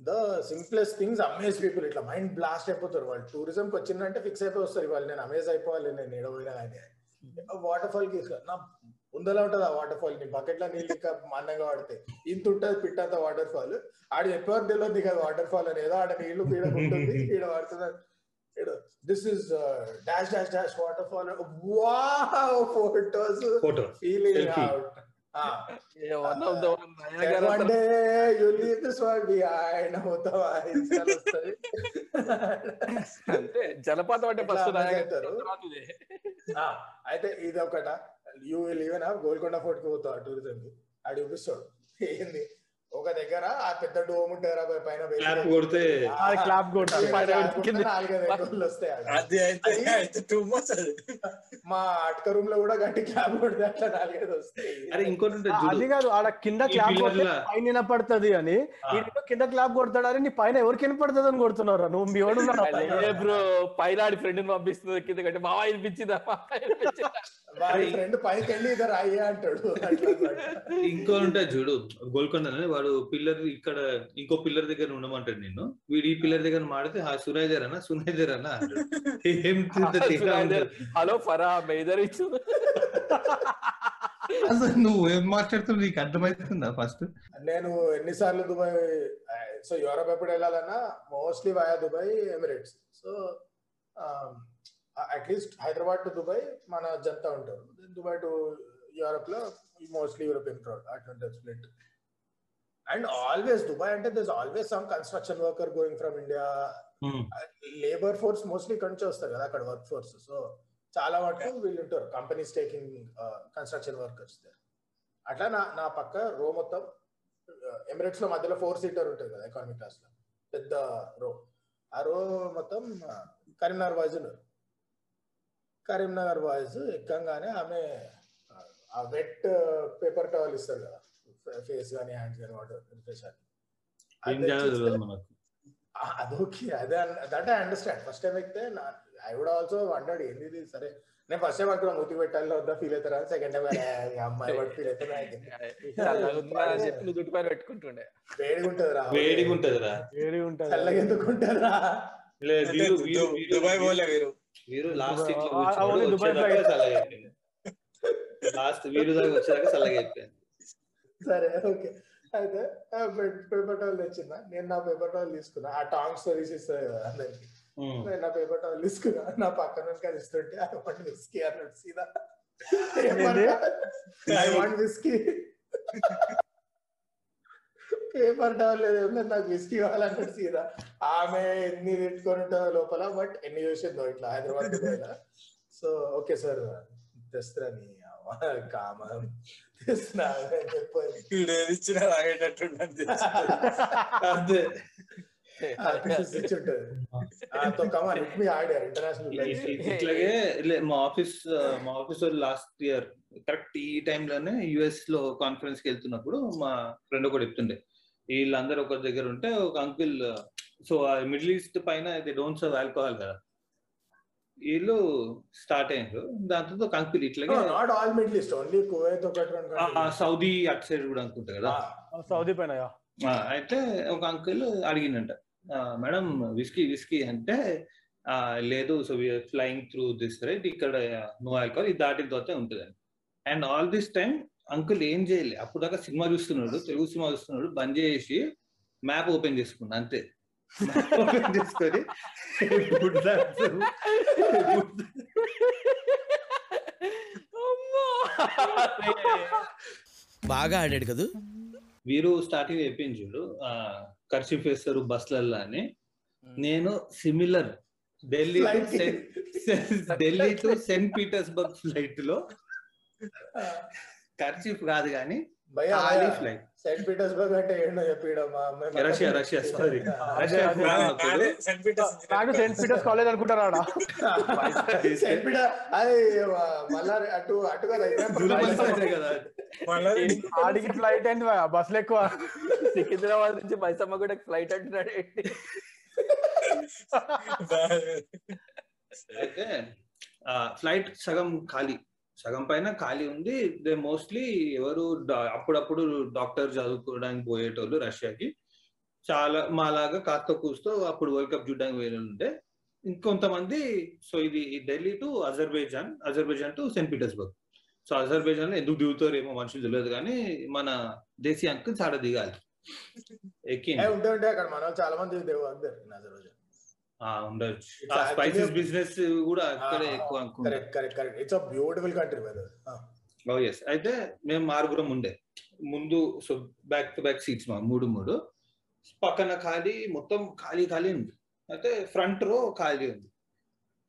the simplest things amaze people ఇట్లా మైండ్ బ్లాస్ట్ అయిపోతారు వాళ్ళు. టూరిజంకి వచ్చిందంటే ఫిక్స్ అయిపోయి వస్తారు వాళ్ళు నేను అమేజ్ అయిపోవాలి. నేను ఎడపోయినా కానీ. వాటర్ ఫాల్కి నా ఉందలా ఉంటది ఆ వాటర్ ఫాల్ని. బకెట్లో నీళ్ళు ఇంకా మందంగా వాడితే. ఇంత ఉంటుంది పిట్టంత వాటర్ ఫాల్ ఆడ చెప్పేవారు తెలియదు కదా వాటర్ ఫాల్ అని. ఏదో ఆడ నీళ్ళు పీడ ఉంటుంది పీడ పడుతుంది this is dash dash dash waterfall wow photos photo feeling. Out అంటే జలపాతం అంటే ఫస్ట్ అయితే ఇది ఒకట యూ విల్ ఈవెన్ గోల్కొండ ఫోర్ట్కి పోతావు టూరిజం కి. ఆడు చూపిస్తాడు. ఏంది? ఒక దగ్గర ఆ పెద్ద డోమ్ ఉంటారా పైన కొడితే క్లాప్ కొడితే ఆడ. అది మా అటక రూమ్లో కూడా గట్టి క్లాప్ కొడితే అట్లా నాలుగైదు వస్తాయి. అరే ఇంకోటి అది కాదు ఆడ కింద క్లాప్ కొడితే పైన వినపడుతుంది అని. కింద క్లాప్ కొడతాడని నీ పైన ఎవరికి వినపడుతుంది అని కొడుతున్నారు నువ్వు మీ వాడు పైన. బ్రో పైన ఫ్రెండ్ పంపిస్తుంది కింద కంటే మావా వినిపించిందా? మావా వినిపించిందా? వాడి ఫ్రెండ్ పైకి వెళ్ళి ఇద్దరు అయ్యా అంటాడు. ఇంకో ఉంటుంది చూడు గోల్కొండ వాడు పిల్లర్ ఇక్కడ ఇంకో పిల్లర్ దగ్గర ఉండమంటాడు నిన్ను. వీడు ఈ పిల్లర్ దగ్గర మాడితే ఆ దగ్గర అన్న దగ్గర అన్న. ఏం? హలో ఫరా మేదర్ ఇచ్చు అసలు నువ్వు ఏం మాట్లాడుతున్నావు? నీకు అర్థమవుతుందా ఫస్ట్? నేను ఎన్నిసార్లు దుబాయ్ సో యూరప్ ఎప్పుడు వెళ్ళాలన్నా mostly via Dubai Emirates so at least Hyderabad to Dubai మన జంతా ఉంటారు. దుబాయ్ టు యూరప్లో మోస్ట్లీ యూరోపియన్ క్రౌడ్ అట్లా స్ప్లిట్ అండ్ ఆల్వేస్ దుబాయ్ అంటే this always some construction worker going from India labour force mostly ఇక్కడి నుంచి వస్తారు కదా అక్కడ వర్క్ ఫోర్స్ సో చాలా మటుకు వీళ్ళు ఉంటారు. కంపెనీస్ టేకింగ్ కన్స్ట్రక్షన్ వర్కర్స్ అట్లా నా నా పక్క రో మొత్తం ఎమిరేట్స్లో మధ్యలో ఫోర్ సీటర్ ఉంటుంది కదా ఎకానమీ క్లాస్లో. పెద్ద రో. ఆ రో మొత్తం కరీంనగర్ బాయ్స్ ఉన్నారు. కరీంనగర్ బాయ్స్ ఎక్కంగానే ఆమె ఆ, ఆ వెట్ పేపర్ టవల్ ఇస్తారు కదా. ఫేస్ కానీ హ్యాండ్స్ కానీ వాటర్ రిఫ్రెష్ మనకు? అదొకే అదే that I understand. First time ఎక్కితే ఐ వుడ్ ఆల్సో వండర్డ్ ఏంది ఇది? సరే. నేను ఫస్ట్ టైం అనుకున్నా మూతికి పెట్టాలి వద్దా ఫీల్ అవుతారా? సెకండ్ టైం అమ్మాయి బట్టి ఫీల్ అవుతారా దుట్టు పైన పెట్టుకుంటుండే. వేడిగా ఉంటుందిరా వేడిగా ఉంటదిరా. వేడి ఉంటది. చల్లగా ఎందుకు ఉంటారా దుబాయ్ పోలే వీరు. వీరు లాస్ట్ సీట్లో ఆ, ఆ, ఓన్లీ కూర్చున్నాడు దుబాయ్ వచ్చేదాకా ఫ్లైట్. చల్లగా అయిపోయింది. లాస్ట్ వీరు దాకా వచ్చేదాకా చల్లగా అయిపోయింది. సరే ఓకే. అయితే పేపర్ టవల్ తెచ్చిందా? నేను నా పేపర్ టవల్ తీసుకున్నా. ఆ టాంగ్ స్టోరీస్ ఇస్తాయి కదా అందరికి. నేను నా పేపర్ టవల్ తీసుకున్నా. నా పక్కన నుంచి ఇస్తుంటే ఐ వాంట్ విస్కీ అన్నాడు సీదా. I want whisky paper towel లేదు నాకు విస్కీ కావాలన్నాడు సీదా. ఆమె ఎన్ని పెట్టుకొని ఉంటుందో లోపల బట్ ఎన్ని చూసిందో ఇట్లా హైదరాబాద్ సో ఓకే సార్ తెస్తున్నా నీ అవ్వ, కామం. తెస్తున్నా అని చెప్పి. వీడు ఏది ఇచ్చినా తాగేటట్టు అదే ఇచ్చుంటది తో కమాన్ ఇట్ మీ ఆడారు ఇంటర్నేషనల్ ఇ- ఇ- ఇట్లాగే మా ఆఫీస్ మా ఆఫీస్ లాస్ట్ ఇయర్ కరెక్ట్ ఈ time లోనే యుఎస్లో కాన్ఫరెన్స్కి వెళ్తున్నప్పుడు మా ఫ్రెండ్ ఒకటి చెప్తుండే. వీళ్ళందరూ ఒక దగ్గర ఉంటే ఒక అంకుల్ సో మిడిల్ ఈస్ట్ పైన ఇది డోంట్ సర్వ్ ఆల్కహాల్ కదా. వీళ్ళు స్టార్ట్ అయ్యారు. దాంతో ఒక అంకుల్ ఇట్లాగే not all middle east only ఒకటి. సౌదీ అటు సైడ్ కూడా అనుకుంటా కదా. సౌదీ పైన అయితే ఒక అంకుల్ అడిగిందంట. మేడం విస్కీ విస్కీ అంటే లేదు so flying through this right ఇక్కడ నో ఆల్కహాల్ ఇది దాటిన తర్వాత ఉంటుందని. And all this time uncle ఏం చేయలే. అప్పుడు దాకా సినిమా చూస్తున్నాడు తెలుగు సినిమా చూస్తున్నాడు బంద్ చేసి మ్యాప్ ఓపెన్ చేసుకున్నా అంతే. ఓపెన్ చేసుకొని. బాగా ఆడాడు కదూ? వీరు స్టార్టింగ్ చెప్పింది చూడు. కర్చీఫ్ వేస్తారు బస్లల్లో అని. నేను similar Delhi Delhi to Saint Petersburg ఫ్లైట్లో కర్చీఫ్ కాదు కానీ భయ్యా, సెయింట్ పీటర్స్బర్గ్ అంటే ఏంటో రష్యా రష్యా సారీ. పీటర్స్. నాకు సెయింట్ పీటర్స్ కాలేజ్ అనుకుంటారా ఆడ? సెయింట్ పీటర్ అది మళ్ళా అటు అటు కదా అయితే దూరం కదా. మళ్ళీ ఆడికి ఫ్లైట్ అయింది బస్సులు ఎక్కువ. సికింద్రాబాద్ నుంచి మైసమ్మ కూడా ఫ్లైట్ అంటున్నాడు? అయితే ఫ్లైట్ సగం ఖాళీ. సగం పైన ఖాళీ ఉంది. దే మోస్ట్లీ ఎవరు అప్పుడప్పుడు డాక్టర్ చదువుకోవడానికి పోయేటోళ్ళు రష్యాకి. చాలా మాలాగా కాస్త కూస్తూ అప్పుడు వరల్డ్ కప్ చూడడానికి పోయిన ఉంటే ఇంకొంతమంది సో ఇది Delhi to Azerbaijan Azerbaijan to Saint Petersburg. So అజర్బైజాన్లో ఎందుకు దిగుతారు ఏమో మనుషులు తెలియదు కానీ మన దేశీ అంకుల్ చాడ దిగాలి. ఎక్కి ఉంటే ఉంటే అక్కడ మన చాలా మంది దేవు అందరు నజర్ ఆ, ఉండొచ్చు. స్పైసెస్ బిజినెస్ కూడా అక్కడే ఎక్కువ అనుకుంటా. Correct correct correct it's a beautiful country oh yes అయితే మేము ఆరుగురం ఉండే. ముందు so back to back seats మా మూడు మూడు. పక్కన ఖాళీ మొత్తం ఖాళీ ఖాళీ ఉంది. అయితే ఫ్రంట్ రో ఖాళీ ఉంది.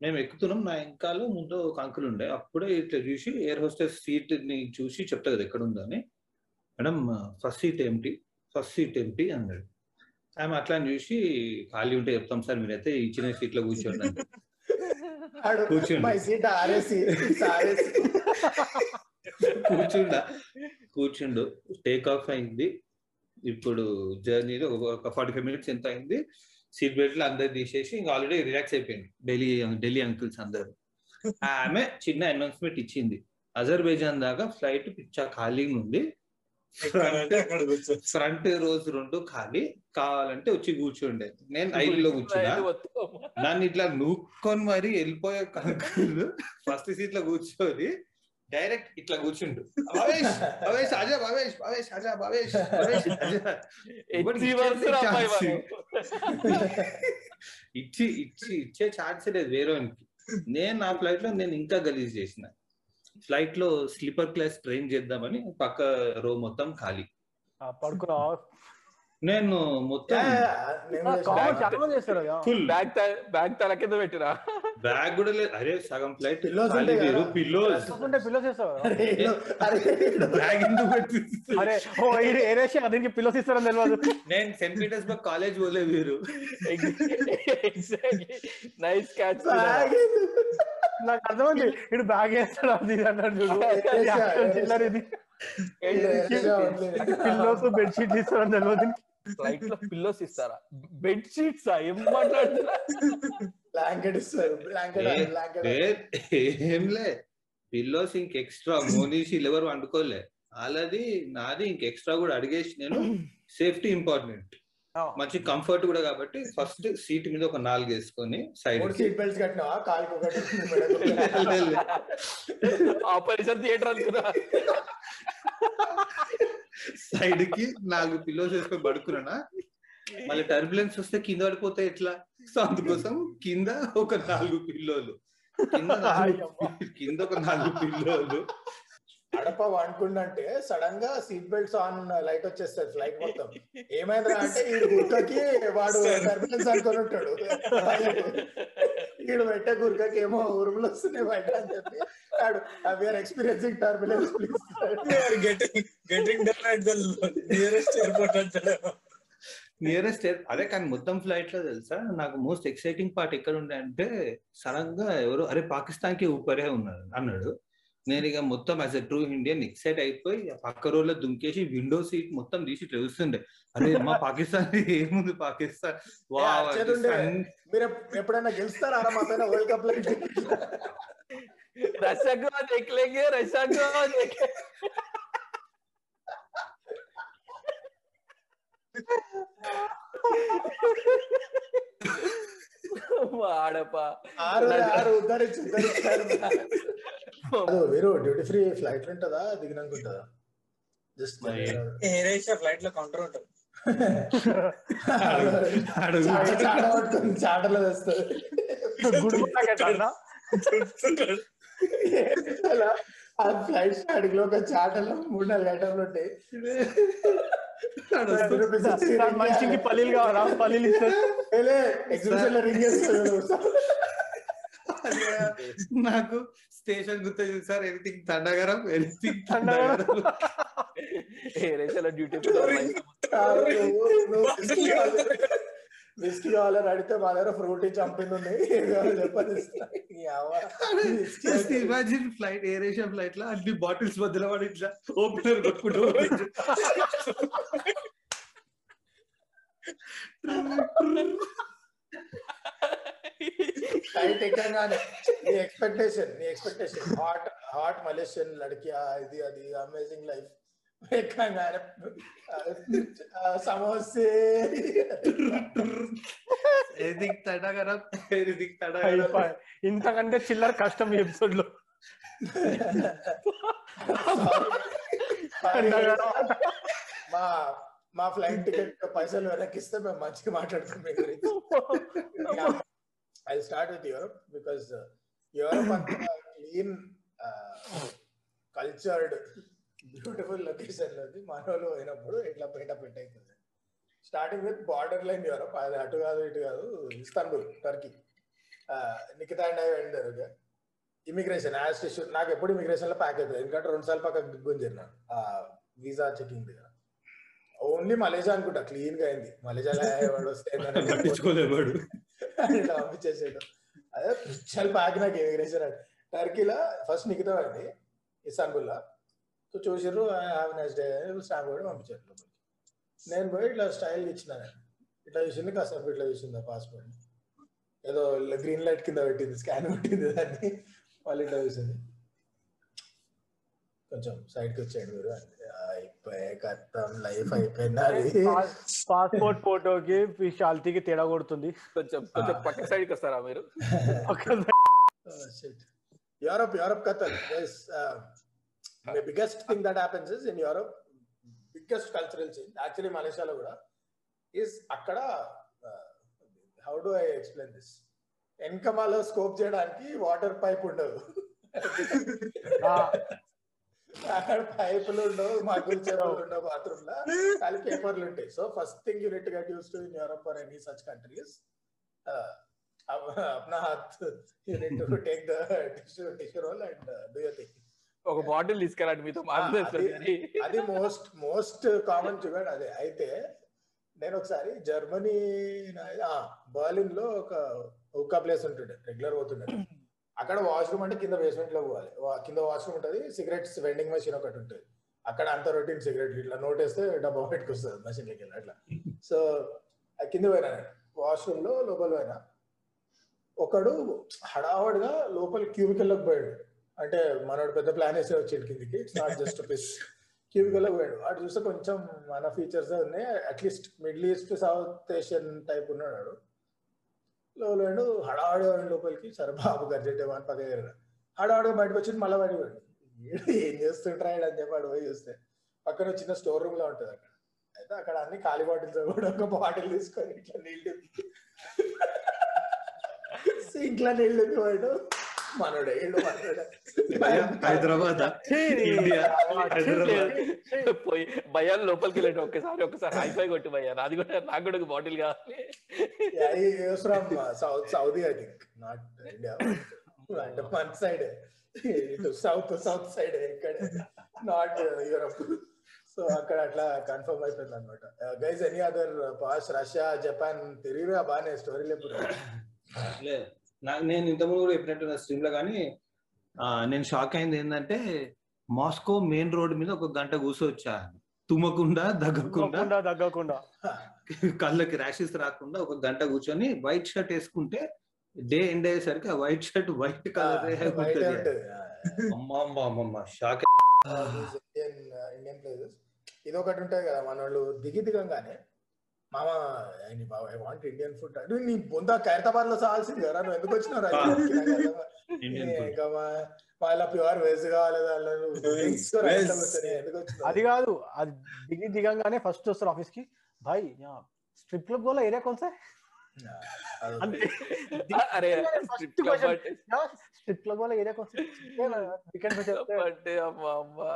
మేము ఎక్కుతున్నాం నా వెనకాల ముందు ఒక అంకుల్ ఉండే. అప్పుడే ఇట్లా చూసి ఎయిర్ హోస్టెస్ సీట్ని చూసి చెప్తా కదా ఎక్కడ ఉందని. మేడం ఫస్ట్ సీట్ ఏంటి ఫస్ట్ సీట్ ఏంటి అన్నాడు. ఆమె అట్లా చూసి ఖాళీ ఉంటే చెప్తాం సార్ మీరైతే ఇచ్చిన సీట్లో కూర్చోండి కూర్చోండి. కూర్చుండా. టేక్ ఆఫ్ అయింది. ఇప్పుడు జర్నీలో ఒక ఫార్టీ ఫైవ్ మినిట్స్ ఎంత అయింది? సీట్ బెల్ట్లు అందరు తీసేసి ఇంకా ఆల్రెడీ రిలాక్స్ అయిపోయింది ఢిల్లీ ఢిల్లీ అంకుల్స్ అందరు. ఆమె చిన్న అనౌన్స్మెంట్ ఇచ్చింది. అజర్బైజాన్ దాకా ఫ్లైట్ పిచ్చా ఖాళీ ఉంది ఫ్రంట్ రోజు రెండు ఖాళీ. కావాలంటే వచ్చి కూర్చోండే. నేను ఐదులో కూర్చున్నా. నన్ను ఇట్లా నూక్కొని మరి వెళ్ళిపోయే కంకులు ఫస్ట్ సీట్లో కూర్చొని డైరెక్ట్ ఇట్లా కూర్చుండు. భవేష్ అజా అజా ఇచ్చే. ఇచ్చి ఇచ్చి ఇచ్చే ఛాన్స్ లేదు వేరేవానికి నేను నా ఫ్లైట్లో నేను ఇంకా గలీజ్ చేసిన. ఫ్లైట్లో స్లీపర్ క్లాస్ ట్రైన్ చేద్దామని పక్క రో మొత్తం ఖాళీ. నేను మొత్తం బ్యాగ్ తల కింద పెట్టిరా? బ్యాగ్ కూడా లేదు. అరే సగం ఫ్లైట్. పిల్లోస్ పిల్లోస్ బ్యాగ్ ఎందుకు దీనికి పిల్లోస్ ఇస్తారని తెలియదు. నేను సెయింట్ పీటర్స్బర్గ్ కాలేజ్ పోలే వీరు. నైస్ క్యాచ్ నాకు అర్థమైంది. ఇటు బ్యాగ్ వేస్తాడు అది ఇది అన్నాడు చూడు. ఇది actual చిల్లర ఇది. పిల్లోస్ బెడ్షీట్ ఇస్తారని తెలియదు ఫ్లైట్లో పిల్లోస్ ఇస్తారా? బెడ్ షీట్స్ ఏం మాట్లాడుతున్నా? బ్లాంకెట్ ఇస్తారు బ్లాంకెట్ ఏ- బ్లాంకెట్ ఏ- ఏంలే పిల్లోస్ ఇంక ఎక్స్ట్రా మోనీషి ఎవరు వండుకోలే. వాళ్ళది నాది ఇంక ఎక్స్ట్రా కూడా అడిగేసి నేను. సేఫ్టీ ఇంపార్టెంట్ మంచి కంఫర్ట్ కూడా కాబట్టి ఫస్ట్ సీట్ మీద ఒక నాలుగు వేసుకొని సైడ్ సీట్ బెల్ట్స్ కట్టినావా? కాలుకి ఒకటి ఆపరేషన్ థియేటర్ అనుకున్నా. సైడ్కి నాలుగు పిల్లోస్ వేసుకొని పడుకున్నా మళ్ళీ టర్బులెన్స్ వస్తే కింద పడిపోతే ఎట్లా? సో అందుకోసం కింద ఒక నాలుగు పిల్లోలు కింద ఒక నాలుగు పిల్లోలు అడప వండుకుందంటే సడన్గా సీట్ బెల్ట్స్ ఆన్ లైట్ వచ్చేస్తుంది ఫ్లైట్ మొత్తం. ఏమైందిరా అంటే ఈ గుర్కకి వాడు టర్బులెన్స్ అనుకొని ఉంటాడు. ఈడు పెట్టే గుర్కకి ఏమో ఉరుములు వస్తున్నాయి బయట అని చెప్పి వాడు we're experiencing turbulence please getting getting done at the nearest airport అంటాడు. నియరెస్ట్ అదే కానీ మొత్తం ఫ్లైట్లో తెలుసా? నాకు మోస్ట్ ఎక్సైటింగ్ పార్ట్ ఎక్కడ ఉండే అంటే సడన్గా ఎవరు అరే పాకిస్తాన్కి ఊపరే ఉన్నాడు అన్నాడు. నేను ఇక మొత్తం as a true Indian excite అయిపోయి పక్క రోడ్లో దుంకేసి విండో సీట్ మొత్తం తీసి చూస్తుండే. అరే మా పాకిస్తాన్ ఏముంది పాకిస్తాన్? మీరు ఎప్పుడైనా గెలుస్తారా వరల్డ్ కప్లో? రష్యా కో దేఖలేంగే మీరు డ్యూటీ ఫ్రీ ఫ్లైట్ ఉంటుందా దిగినాక ఉంటుందా? జస్ట్ ఫ్లైట్లో కౌంటర్ చాటలో తెస్తుంది. ఆ ఫ్లైట్ అడుగులో ఒక చాటలో మూడు నాలుగు గంటలు ఉంటాయి. మనిషికి. పల్లీలు కావాలా పల్లీలు. నాకు స్టేషన్ గుర్తు సార్ ఎనీథింగ్ తండగరం ఎనీథింగ్ తండగరం. డ్యూటీ కాదు, నువ్వు నువ్వు whiskey కావాలి. whiskey కావాలని అడిగితే మా దగ్గర ఫ్రూటీ చంపింది ఉంది ఏం కావాలో చెప్పని ఇస్తా. ఈ అవ్వ. Just imagine flight Air Asia ఫ్లైట్లో అన్ని బాటిల్స్ మధ్యలో వాడు ఇట్లా ఓపెనర్ కొట్టుకుంటూ పోతుంటాడు. ఫ్లైట్ ఎక్కగానే నీ ఎక్స్పెక్టేషన్ నీ ఎక్స్పెక్టేషన్ హాట్ హాట్ మలేషియన్ లడ్కియా ఇది అది అమేజింగ్ లైఫ్ సమోసే ఎనీథింగ్ తండగరం ఎనీథింగ్ తండగరం. ఇంతకంటే చిల్లర కష్టం ఈ ఎపిసోడ్లో. మా మా ఫ్లైట్ టికెట్ పైసలు వెనక్కిస్తే మేము మంచిగా మాట్లాడుతాం మీ గురించి I start with Europe because Europe అంత క్లీన్ కల్చర్డ్ బ్యూటిఫుల్ లొకేషన్లోకి మనోళ్ళు పోయినప్పుడు ఇట్లా పెంట పెంట అవుతుంది starting with border line Europe అది అటు కాదు ఇటు కాదు Istanbul Turkey Nikhita and I wonder immigration as issue నాకు ఎప్పుడు ఇమిగ్రేషన్లో ప్యాక్ అవుతుంది ఎందుకంటే రెండు సార్లు పక్క గుంజిన్నాను వీసా చెకింగ్ దగ్గర. ఓన్లీ మలేషియా అనుకుంటా క్లీన్గా అయింది. వస్తే పట్టించుకోలేవాడు ఇట్లా పంపించేసాడు. అదే పిచ్చల్ ప్యాక్ నాకు ఇమిగ్రేషన్ టర్కీలో ఫస్ట్ నిఖితం అయింది ఇస్తాన్బుల్లో. సో చూసారు హ్యావ్ నెక్స్ట్ డే స్టాంప్ కూడా పంపించారు లోపలికి. నేను పోయి ఇట్లా స్టైల్ ఇచ్చిన ఇట్లా చూసింది కాసేపు ఇట్లా చూసింది ఆ పాస్పోర్ట్ ఏదో గ్రీన్ లైట్ కింద పెట్టింది స్కాన్ పెట్టింది దాన్ని. వాళ్ళు ఇట్లా చూసింది. కొంచెం సైడ్కి వచ్చాడు మీరు అయిపోయి కత్తం లైఫ్ అయిపోయింది పాస్పోర్ట్ ఫోటోకి విశాల్తీకి తేడా కొడుతుంది. కొంచెం కొంచెం పక్క సైడ్కి వస్తారా మీరు? యూరోప్ యూరోప్ కథల్. the biggest thing that happens is in Europe, biggest cultural change, actually Malaysiaలో కూడా ఇస్ అక్కడ how do I explain this ఎన్కమాలో scope చేయడానికి వాటర్ పైప్ ఉండదు. అక్కడ పైపులు ఉండవు మగ్గులు చెరువులు ఉండవు బాత్రూమ్లో కానీ పేపర్లు ఉంటాయి. So first thing you need get used to in Europe or any such countries Apna హాత్ you need to take the tissue tissue roll and do you thing ఒక బాటిల్ తీసుకెళ్ళండి మీతో అది మోస్ట్ మోస్ట్ కామన్ చూడండి అదే. అయితే నేను ఒకసారి జర్మనీ బర్లిన్లో ఒక ఒక్క ప్లేస్ ఉంటుండే రెగ్యులర్ పోతుండే. అక్కడ వాష్రూమ్ అంటే కింద బేస్మెంట్లో పోవాలి. కింద వాష్రూమ్ ఉంటుంది సిగరెట్స్ వెండింగ్ మెషిన్ ఒకటి ఉంటుంది. అక్కడ అంత రొటీన్ సిగరెట్ ఇట్లా నోటేస్తే డబ్బా బయటకు వస్తుంది మెషిన్లోకి వెళ్ళి అట్లా. సో కింద పోయినా వాష్రూమ్లో లోపల పోయినా. ఒకడు హడావడిగా లోపల క్యూబికల్లోకి పోయాడు. అంటే మనోడు పెద్ద ప్లాన్ వేసే వచ్చాడు కిందికి. నాట్ జస్ట్ పిస్ క్యూబికల్ పోయాడు. అటు చూస్తే కొంచెం మన ఫీచర్స్ ఉన్నాయి. At least Middle East South Asian type ఉన్నాడు వాడు. లోపల లోపలికి. సరే బాబు గర్జెట్ అని పక్క దగ్గర హడావడిగా బయటకు వచ్చి మళ్ళీ బయటకు పోయాడు. ఏం చేస్తుంటాడు అని చెప్పి పోయి చూస్తే. పక్కన చిన్న స్టోర్ రూమ్లో ఉంటుంది అక్కడ. అయితే అక్కడ అన్ని ఖాళీ బాటిల్స్ కూడా ఒక బాటిల్ తీసుకొని ఇట్లా నీళ్ళు సింక్లో నీళ్ళు పోయాడు. మనోడే హైదరాబాద్ ఇండియా హైదరాబాద్ పోయి భయాలు లోపలికి వెళ్ళండి ఒక్కసారి ఒక్కసారి హైఫై కొట్టి భయ్యా. నాది కూడా నాకు కూడా బాటిల్ కావాలి. From south Saudi I think. Not India అంటే మన సైడ్. సౌత్ సౌత్ సైడ్ ఇక్కడ. Not Europe. సో అక్కడ అట్లా కన్ఫర్మ్ అయిపోయింది అనమాట guys any other pass Russia Japan తిరిగిరా? బాగానే స్టోరీ లేపు లే, నా- నేను ఇంతకుముందు కూడా చెప్పినట్టు నా స్ట్రీమ్లో కానీ ఆ, నేను షాక్ అయింది ఏంటంటే మాస్కో మెయిన్ రోడ్ మీద ఒక గంట కూర్చోవచ్చా తుమ్మకుండా దగ్గకుండా తగ్గకుండా తగ్గకుండా కళ్ళకి ర్యాషెస్ రాకుండా ఒక గంట కూర్చొని వైట్ షర్ట్ వేసుకుంటే డే ఎండ్ అయ్యేసరికి ఆ వైట్ షర్ట్ వైట్ కలర్ ఉంటుంది. షాక్ ఇండియన్ ఇండియన్ ప్లేసెస్ ఇది ఒకటి ఉంటుంది కదా మన వాళ్ళు దిగి దిగంగానే మామ ఐ వాంట్ ఇండియన్ ఫుడ్. అంటే నీ బొంద ఖైరతాబాద్లో సాల్సింది కదా నువ్వు ఎందుకు వచ్చినావు వాళ్ళ ప్యూర్ వెజ్ కావాలి? అది కాదు అది దిగి దిగంగానే ఫస్ట్ వస్తారు ఆఫీస్కి. భాయ్ స్ట్రిప్ క్లబ్ గోలా ఏరియా అంటే అరే. అంటే- స్ట్రిప్ క్లబ్ గోలా ఏరియా కొంత వీకెండ్ అంటే అమ్మా అమ్మా.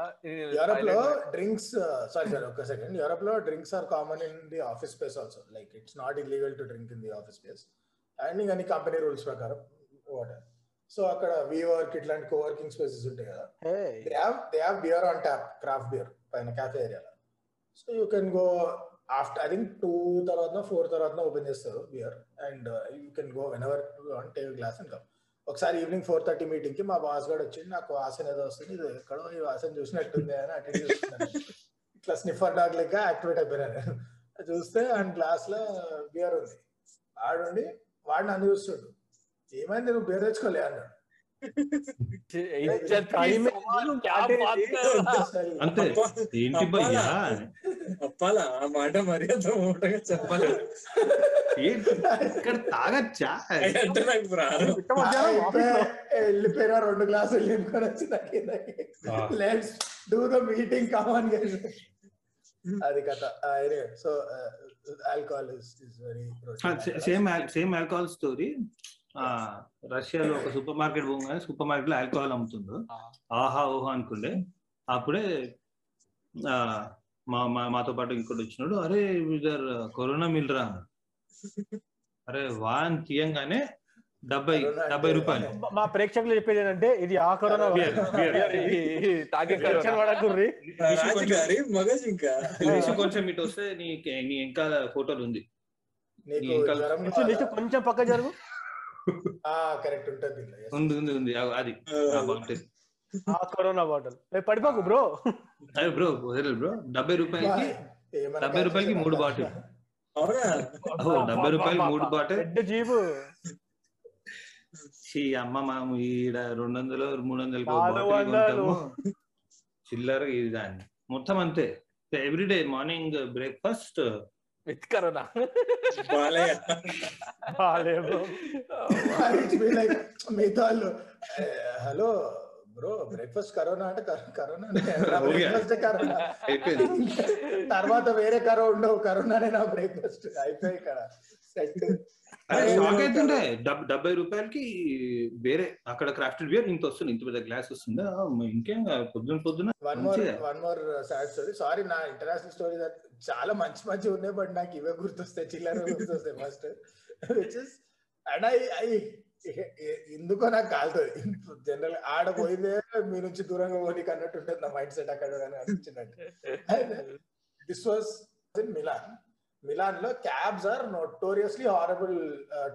యూరోప్లో డ్రింక్స్ సారీ సారీ ఒక్క సెకండ్ యూరోప్లో drinks are common in the office space also like it's not illegal to drink in the office space and ఇంకా కంపెనీ రూల్స్ ప్రకారం వాటర్ సో అక్కడ వీ వర్క్ ఇట్లాంటి కోవర్కింగ్ స్పేసెస్ ఉంటాయి కదా. They have they have beer on tap craft beer పైన క్యాఫే ఏరియాలో so you can go after I think two తర్వాత ఫోర్ తర్వాత ఓపెన్ చేస్తారు beer and you can go whenever take glass and come ఒకసారి ఈవినింగ్ ఫోర్ థర్టీ మీటింగ్కి మా బాస్ గారు వచ్చి నాకు వాసన ఏదో వస్తుంది ఇది ఎక్కడో ఈ వాసన చూసినట్టుంది అని అటెండ్ చేస్తున్నాను ఇట్లా స్నిఫర్ డాగ్ లెక్క యాక్టివేట్ అయిపోయినాను చూస్తే అండ్ గ్లాస్లో బియర్ ఉంది. వాడుండి వాడు నన్ను చూస్తుండు ఏమైంది నువ్వు బియర్ తెచ్చుకోలే అన్నాడు. అంతే ఏంటి భయ్యా అప్పాలా ఆ మాట మర్యాద మూటగా చెప్పాలి. ఇక్కడ తాగచ్చా? వెళ్ళిపోయినా రెండు గ్లాసులు నింపుకొని వచ్చి let's do the meeting common అది కథ. So alcohol is very same same alcohol story రష్యాలో ఒక సూపర్ మార్కెట్ పోగానే సూపర్ మార్కెట్లో ఆల్కహాల్ అమ్ముతుండ్రు. ఆహా ఓహా అనుకుండే అప్పుడే ఆ మా మా- మాతో పాటు ఇంకోటి వచ్చినాడు అరే ఇదర్ కరోనా మిల్రా అన్నాడు. అరే వాన్ తీయంగానే డెబ్బై డెబ్బై రూపాయలు. మా ప్రేక్షకులు చెప్పేది ఏంటంటే ఇది ఆ కరోనా కొంచెం ఇటు వస్తే నీ నీ ఇంకా ఫోటోలు ఉంది. కొంచెం పక్క జరుగు. కరెక్ట్ ఉంటుంది. ఉంది ఉంది ఉంది. అది. Corona bottle. పడిపోకు బ్రో. అరే బ్రో బ్రో. డెబ్బై రూపాయలకి డెబ్బై రూపాయలకి మూడు బాటిల్. డెబ్బై రూపాయలు మూడు బాటిల్? జీబు. అమ్మ మనం ఈడ రెండు వందలు మూడు వందలు. చిల్లర ఇది దాన్ని. మొత్తం అంతే. Everyday morning breakfast with Corona Balayya బాలే bro. It's been like, మిగతా వాళ్ళు హలో బ్రో బ్రేక్ఫాస్ట్ కరోనా అంటే కర- కరోనా బ్రేక్ఫాస్ట్ కరోనా? అయిపోయింది. తర్వాత వేరే కరో ఉండవు కరోనానే నా బ్రేక్ఫాస్ట్ అయిపోయి ఇక్కడ షాక్ అవుతుండే డెబ్బై రూపాయలకి వేరే అక్కడ క్రాఫ్టెడ్ బియర్ ఇంత వస్తుంది ఇంత పెద్ద గ్లాస్ వస్తుందా? ఇంకేం కాదు, పొద్దున పొద్దున one more. One more sad story sorry నా ఇంటర్నేషనల్ స్టోరీ చాలా మంచి మంచి ఉన్నాయి బట్ నాకు ఇవే గుర్తొస్తాయి. చిల్లర గుర్తొస్తాయి first which is and I I ఎందుకో నాకు కాలుతుంది. జనరల్ ఆడ పోయిందే మీ నుంచి దూరంగా పోనీకి అన్నట్టు ఉంటుంది నా మైండ్ సెట్ అక్కడ అని అనిపించినట్టు. This was in Milan మిలాన్లో cabs are notoriously horrible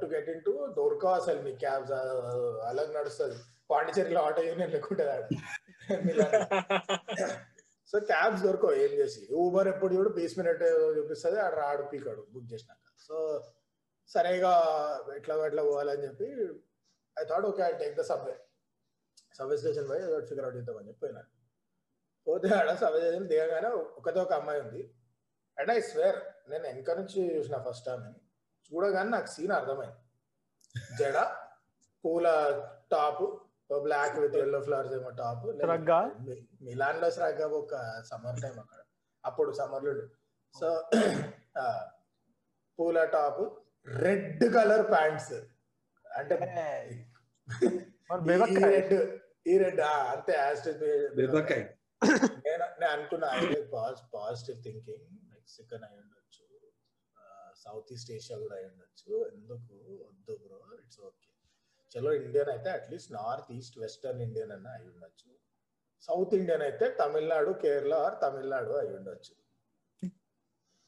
to get in to దొరకవు అసలు మీ క్యాబ్స్ uh, అలా నడుస్తుంది. పాండిచేరిలో ఆటో యూనియన్ లేకుంటే మిలాన్ సో క్యాబ్స్ దొరకవు ఏం చేసి? ఊబర్ ఎప్పుడు చూడు బీస్ మినిట్ చూపిస్తుంది ఆడ రాడు పీకాడు బుక్ చేసినాక. సో సరేగా ఎట్లా ఎట్లా పోవాలని చెప్పి I thought okay I take the subway subway station పోయి ఫిగర్ అవుట్ చేద్దామని చెప్పి పోయినా. పోతే ఆడ సబ్వే స్టేషన్ దిగగానే ఒకతో ఒక అమ్మాయి ఉంది. అండ్ ఐ స్వేర్ నేను వెనక నుంచి చూసిన ఫస్ట్ టైం అని చూడగానే నాకు సీన్ అర్థమైంది. జడ పూల top black with yellow flowers ఏమో టాప్? మిలాన్లో శ్రగ్గ ఒక సమ్మర్ టైం అక్కడ. అప్పుడు సమ్మర్లో సో పూల టాప్ రెడ్ కలర్ ప్యాంట్స్ అంటే. రెడ్ ఈ రెడ్ అంతే నేను నేను అనుకున్నా పాజిటివ్ థింకింగ్ మెక్సికన్ అయి ఉండొచ్చు. సౌత్ ఈస్ట్ ఏషియా కూడా అయి ఉండొచ్చు. ఎందుకు? వద్దు బ్రో ఇట్స్ ఓకే చలో ఇండియన్ అయితే at least north east western Indian అన్న అయి ఉండొచ్చు. సౌత్ ఇండియన్ అయితే తమిళనాడు కేరళ ఆర్ తమిళనాడు అయి ఉండొచ్చు.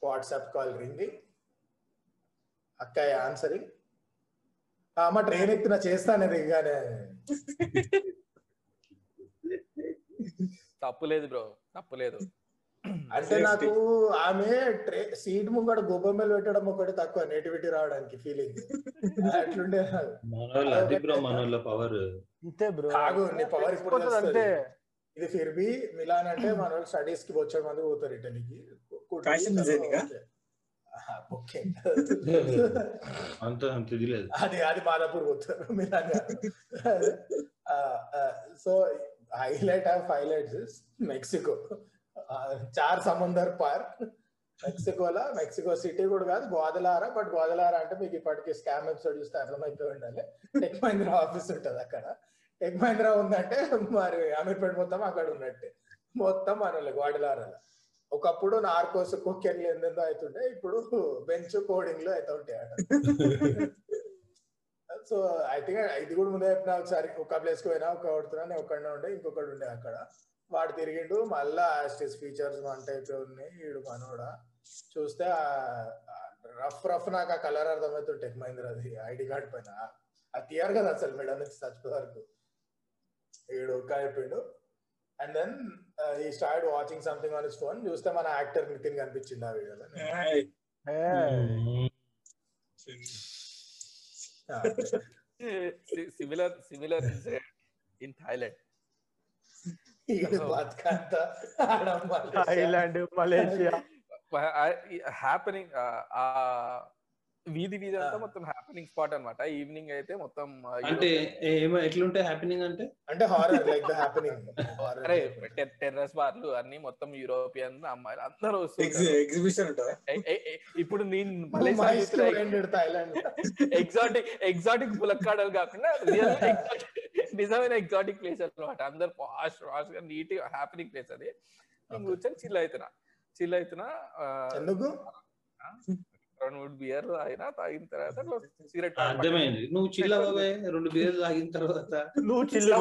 వాట్సాప్ కాల్ రింగింగ్ అక్కయ్య ఆన్సరింగ్ అమ్మ ట్రైన్ ఎక్కిన చేస్తాను రింగానే. తప్పులేదు బ్రో తప్పులేదు. అంటే నాకు ఆమె ట్రే సీట్ ముంగడ గొబ్బెమ్మలు పెట్టడం ఒకటి తక్కువ నేటివిటీ రావడానికి ఫీలింగ్ అట్లుండే పవర్ అంతే బ్రో కాదు నీ పవర్ ఇప్పుడు. అంతే. ఇది ఫిర్బి మిలాన్ అంటే మన వాళ్ళు స్టడీస్కి వచ్చే మంది పోతారు ఇటలీకి. అది అది మాదాపూర్ పోతారు Milan so highlight of highlights is Mexico చార్ సముందర్ పార్ మెక్సికోలో? మెక్సికో సిటీ కూడా కాదు గోదలారా బట్ గోదలారా అంటే మీకు ఇప్పటికి స్కామ్ ఎపిసోడ్ చూస్తే అర్థమైపోయి ఉండాలి. టెక్ మహీంద్రా ఆఫీస్ ఉంటుంది అక్కడ. టెక్ మహీంద్రా ఉందంటే మరి అమీర్పేట మొత్తం అక్కడ ఉన్నట్టే. మొత్తం మన గోడలారాల ఒకప్పుడు నార్కోస్ కుక్కెన్లు ఎందెందో అవుతుంటే ఇప్పుడు బెంచ్ కోడింగ్లో అవుతుంటాయి అక్కడ. సో ఐ థింక్ ఇది కూడా ముందే చెప్పిన ఒకసారి ఒక ప్లేస్కి పోయినా ఒక కొడుతున్నా నేను ఉండే ఇంకొకటి ఉండే అక్కడ. వాడు తిరిగిండు మళ్ళా యాస్టిస్ ఫీచర్స్ వన్ టైప్ ఉన్నాయి వీడు మనోడా. చూస్తే రఫ్ రఫ్ నాకు ఆ కలర్ అర్థమవుతుంది టెక్ మహీంద్రాది ఐడి కార్డ్ పైన. అది తీయరు కదా అసలు మెడ నుంచి చచ్చిపోయే వరకు. వీడు అయిపోయిండు. అండ్ దెన్ ఈ start watching something on phone చూస్తే మన యాక్టర్ నితిన్ కనిపించింది ఆ వీడియోలో. సిమిలర్ సిమిలర్ ఇన్ థాయిలాండ్ ఈడు బతుకంతా ఆడమ్మాలి. థాయిలాండ్ మలేషియా హ్యాపెనింగ్ ఆ వీధి వీధి అంతా మొత్తం హ్యాపెనింగ్ స్పాట్ అన్నమాట. ఈవినింగ్ అయితే మొత్తం అంటే ఏమో ఎట్లుంటే హ్యాపెనింగ్ అంటే? అంటే హారర్ లైక్ ద హ్యాపెనింగ్ అరే టెర్రస్ బార్లు అన్ని మొత్తం యూరోపియన్ అమ్మాయిలు అందరూ ఎగ్జిబిషన్ ఇప్పుడు నేను ఎగ్జాటిక్ ఎగ్జాటిక్ బులక్కాడలు కాకుండా రియల్ నిజమైన ఎగ్జాటిక్ ప్లేస్ అన్నమాట. అందరు పాష్ వాష్గా నీట్ హ్యాపీనింగ్ ప్లేస్ అది. నేను. కూర్చొని చిల్ అవుతున్నా. చిల్ అవుతున్నా ఎందుకు? రెండు మూడు బియర్ తాగినా తాగిన తర్వాత సిగరెట్ అర్థమైంది. నువ్వు చిల్ల బాబాయ్ రెండు బీర్లు తాగిన తర్వాత. నువ్వు చిల్ల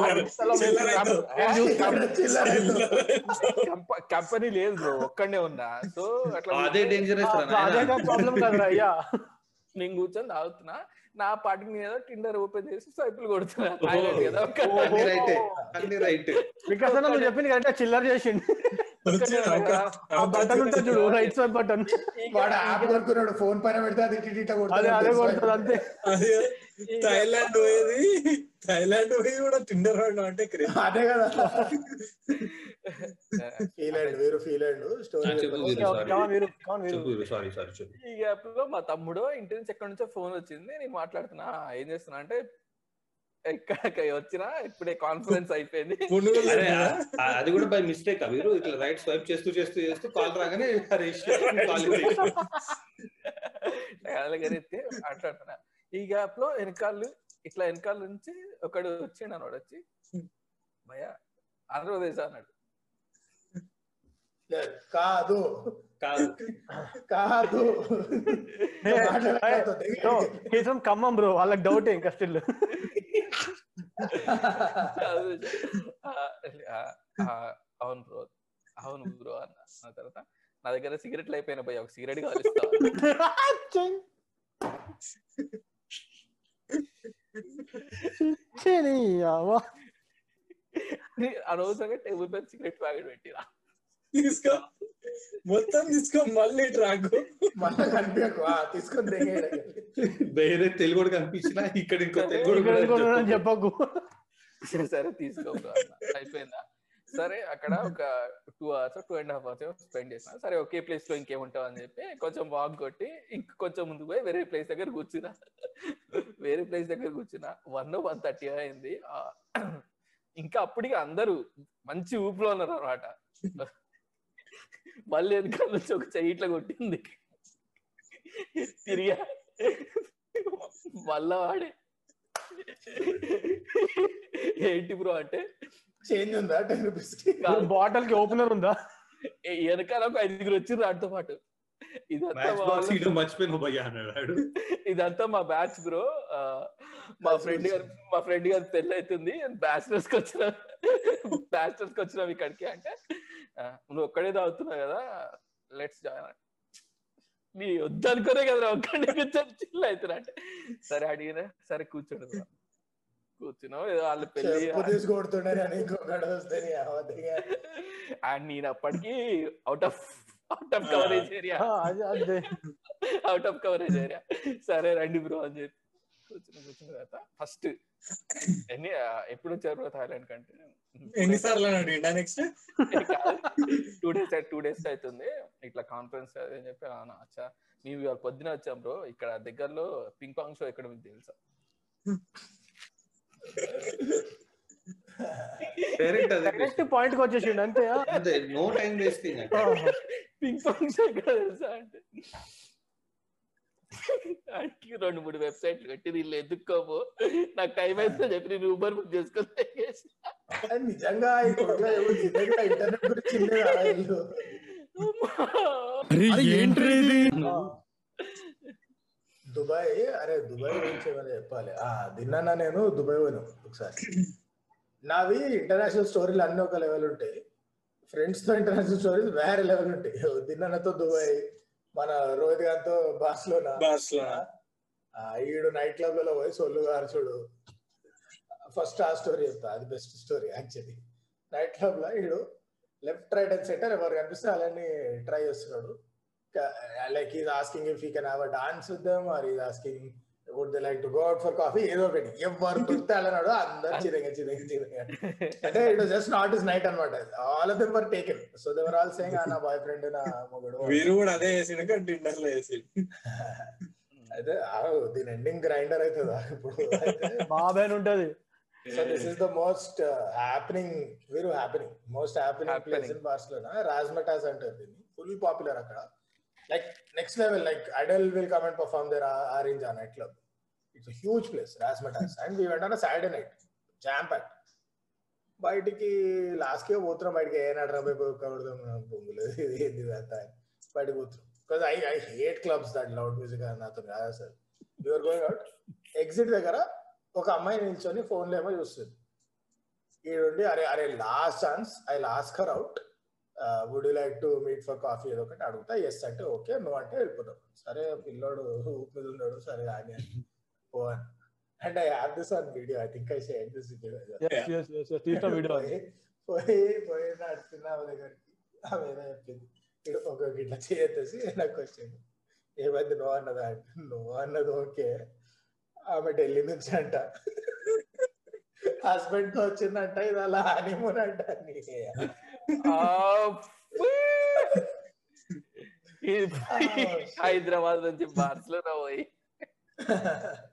కంపెనీ లేదు బ్రో ఒక్కడే ఉన్నా. సో అట్లా అదే డేంజరస్ ప్రాబ్లం కదరా అయ్యా. నేను కూర్చొని తాగుతున్నా. నా పాటికి మీద టిండర్ ఓపెన్ చేసి సైకిల్ కొడుతున్నా. కదా చెప్పింది కరెక్ట్ చిల్లర చేసిండు. బటన్ ఉంటుంది చూడు రైట్ సైడ్ బటన్. వాడు యాప్ కొనుక్కున్నాడు ఫోన్ పైన పెడితే అది ఇటు అదే కొడుతుంది కొడుతుంది అంతే. అదే థాయిలాండ్ పోయేది థాయిలాండ్ పోయి కూడా టిండర్ వాడడం అంటే. అదే కదా. ఫీల్ అయ్యాడు వేరు ఫీల్ అయ్యాడు స్టోరీ సారీ సారీ ఈ గ్యాప్లో మా తమ్ముడు ఇంటి నుంచి ఎక్కడి నుంచో ఫోన్ వచ్చింది నేను మాట్లాడుతున్నా ఏం చేస్తున్నా? అంటే ఎక్కడికి వచ్చినా ఇప్పుడే కాన్ఫరెన్స్ అయిపోయింది. అది కూడా బై మిస్టేక్ వీరు? ఇట్లా రైట్ స్వైప్ చేస్తూ చేస్తూ చేస్తూ కాల్ రాగానే మాట్లాడుతున్నా ఈ గ్యాప్లో వెనకాళ్ళు ఇట్లా వెనకాల నుంచి ఒకడు వచ్చిండు అన్నాడు వచ్చి భయ ఆంధ్రప్రదేశ్? అన్నాడు. కాదు. కాదు కాదు from ఖమ్మం బ్రో వాళ్ళకి డౌట్ ఇంకా స్టిల్ ఆ, ఆ, అవును బ్రో అవును బ్రో అన్న. ఆ తర్వాత నా దగ్గర సిగరెట్లు అయిపోయినా పోయి ఒక సిగరెట్ కాలుస్తా. అనవసరంగా టేబుల్ పైన సిగరెట్ ప్యాకెట్ పెట్టిరా. తీసుకో. మొత్తం తీసుకో మళ్ళీ ట్రాక్. మళ్ళీ కనిపించకు. తీసుకొని తెలుగు కనిపించినా ఇక్కడ ఇంకో తెలుగు. చెప్పకు. సరే తీసుకో. అయిపోయిందా? సరే అక్కడ ఒక two hours two and half hours spend చేసిన. సరే ఒకే ప్లేస్లో ఇంకేముంటావు అని చెప్పి కొంచెం వాక్ కొట్టి ఇంక కొంచెం ముందుకు పోయి వేరే ప్లేస్ దగ్గర కూర్చున్నా. వేరే ప్లేస్ దగ్గర కూర్చున్నా. వన్ వన్ థర్టీ అయింది. ఇంకా అప్పటికి అందరూ మంచి ఊపులో ఉన్నారు అనమాట మళ్ళీ వెనకాల నుంచి ఒక చెయ్యి ఇట్లా కొట్టింది. తిరిగా మళ్ళా వాడే. ఏంటి బ్రో అంటే? చేంజ్ ఉందా టెన్ రూపీస్ బాటిల్కి ఓపెనర్ ఉందా? వెనకాల ఒక ఐదుగురు వచ్చిర్రు ఆడితో పాటు. ఇదంతా మా బ్యాచ్ బ్రో మా ఫ్రెండ్ గారు మా ఫ్రెండ్ గారు పెళ్ళి అవుతుంది. బ్యాచిలర్స్కి వచ్చిన. బ్యాచిలర్స్కి వచ్చినాం ఇక్కడికి అంటే. నువ్వు ఒక్కడే తాగుతున్నావు కదా లెట్స్ జాయిన్ నీ వద్దనుకునే కదా ఒక్కడే కూర్చొని చిల్ అవుతున్నా అంటే. సరే అడిగిన సరే కూర్చోడు bro. కూర్చున్నాం ఏదో వాళ్ళ పెళ్ళి అండ్ నేను అప్పటికి out of out of coverage area out of coverage area సరే రండి బ్రో అని చెప్పి. కూర్చుని కూర్చున్న తర్వాత ఫస్ట్ ఎన్ని ఎప్పుడు వచ్చారు బ్రో థాయిలాండ్ కంటే? ఎన్నిసార్లు అడిగిండా next? Two days two days అవుతుంది ఇట్లా కాన్ఫరెన్స్ అది అని చెప్పి అచ్చా. మేము ఇవాళ పొద్దున వచ్చాం బ్రో. ఇక్కడ దగ్గరలో పింగ్ పాంగ్ షో ఎక్కడ మీకు తెలుసా? డైరెక్ట్ డైరెక్ట్ పాయింట్కి వచ్చేసిండు అంతే no time wasting ping pong show ఎక్కడ తెలుసా అంటే? రెండు మూడు వెబ్సైట్లు పెట్టి వీళ్ళు ఎదుక్కోము. నాకు టైం అయితే చెప్పి నేను ఊబర్ బుక్ చేసుకొని అది నిజంగా ఇంటర్నెట్ గురించి. దుబాయ్ అరే దుబాయ్ గురించి ఏమైనా చెప్పాలి. ఆ నిన్న నేను దుబాయ్ పోయినా ఒకసారి. నావి ఇంటర్నేషనల్ స్టోరీలు అన్ని ఒక లెవెల్ ఉంటాయి. ఫ్రెండ్స్తో ఇంటర్నేషనల్ స్టోరీస్ వేరే లెవెల్ ఉంటాయి. దిన్నతో దుబాయ్. మన రోహిత్ గారితో బార్సిలోనా? బార్సిలోనా. ఈడు నైట్ క్లబ్లో పోయి సొల్లు గారు చూడు. ఫస్ట్ ఆ స్టోరీ చెప్తా అది బెస్ట్ స్టోరీ యాక్చువల్లీ. నైట్ క్లబ్లో ఈడు లెఫ్ట్ రైట్ అండ్ సెంటర్ ఎవరు కనిపిస్తే అలాని ట్రై చేస్తున్నాడు. Like is asking if you can have a dance with them or is asking would they like to go out for coffee ఏదో ఒకటి. ఎవరు దొరికితే అన్నాడు అందరు చిరంగ చిరంగ చిరంగ. అంటే it was just not is night అనమాట all of them were taken so they were all saying నా బాయ్ ఫ్రెండ్ నా మొగుడు. వీరు కూడా అదే వేసిండు కానీ టిండర్లో వేసి అయితే ఆ, దీని ఎండింగ్ గ్రైండర్ అవుతుందా? ఇప్పుడు అయితే బాబాయ్ ఉంటది. So this is the most happening very happening most happening place Happening. In Barcelona Razzmatazz అంటారు దీన్ని. ఫుల్ పాపులర్ అక్కడ. Like next level like Adele will come and perform there orange a night club it's huge place Razzmatazz and we went Saturday night jam pack బయటికి లాస్ట్ కే పోతున్నాం బయటికి ఏ నడరా పోకూడదు బొంగులు ఇది ఏంది ఇదంతా బయటకు పోతున్నాం. Because I I hate clubs that loud music నాతో కాదు sir you're going out exit దగ్గర ఒక అమ్మాయి నిల్చొని ఫోన్లో ఏమో చూస్తుంది. ఈడుండి అరే అరే లాస్ట్ ఛాన్స్ ఐ లాస్ట్ కర్ out would you like to meet for coffee ఏదో ఒకటి అడుగుతా. ఎస్ అంటే ఓకే. నువ్వు అంటే వెళ్ళిపోతాం సరే పిల్లోడు ఊపు ఉన్నాడు. సరే అని ఓ and I have this on video I think I share this Yes, yes, yes, yes. తీసిన వీడియో అది. పోయి పోయి నడుస్తున్నా ఆమె దగ్గరికి ఆమె ఏదో చెప్పింది ఒక ఇట్లా చేయొచ్చేసి నాకు వచ్చింది ఏమైంది నువ్వు అన్నదా అంటే నువ్వు అన్నది ఓకే ఆమె ఢిల్లీ నుంచి అంట. హస్బెండ్తో వచ్చిందంట ఇది అలా హనీమూన్ అంట నీ. హైదరాబాద్ నుంచి బార్సిలోనా పోయి.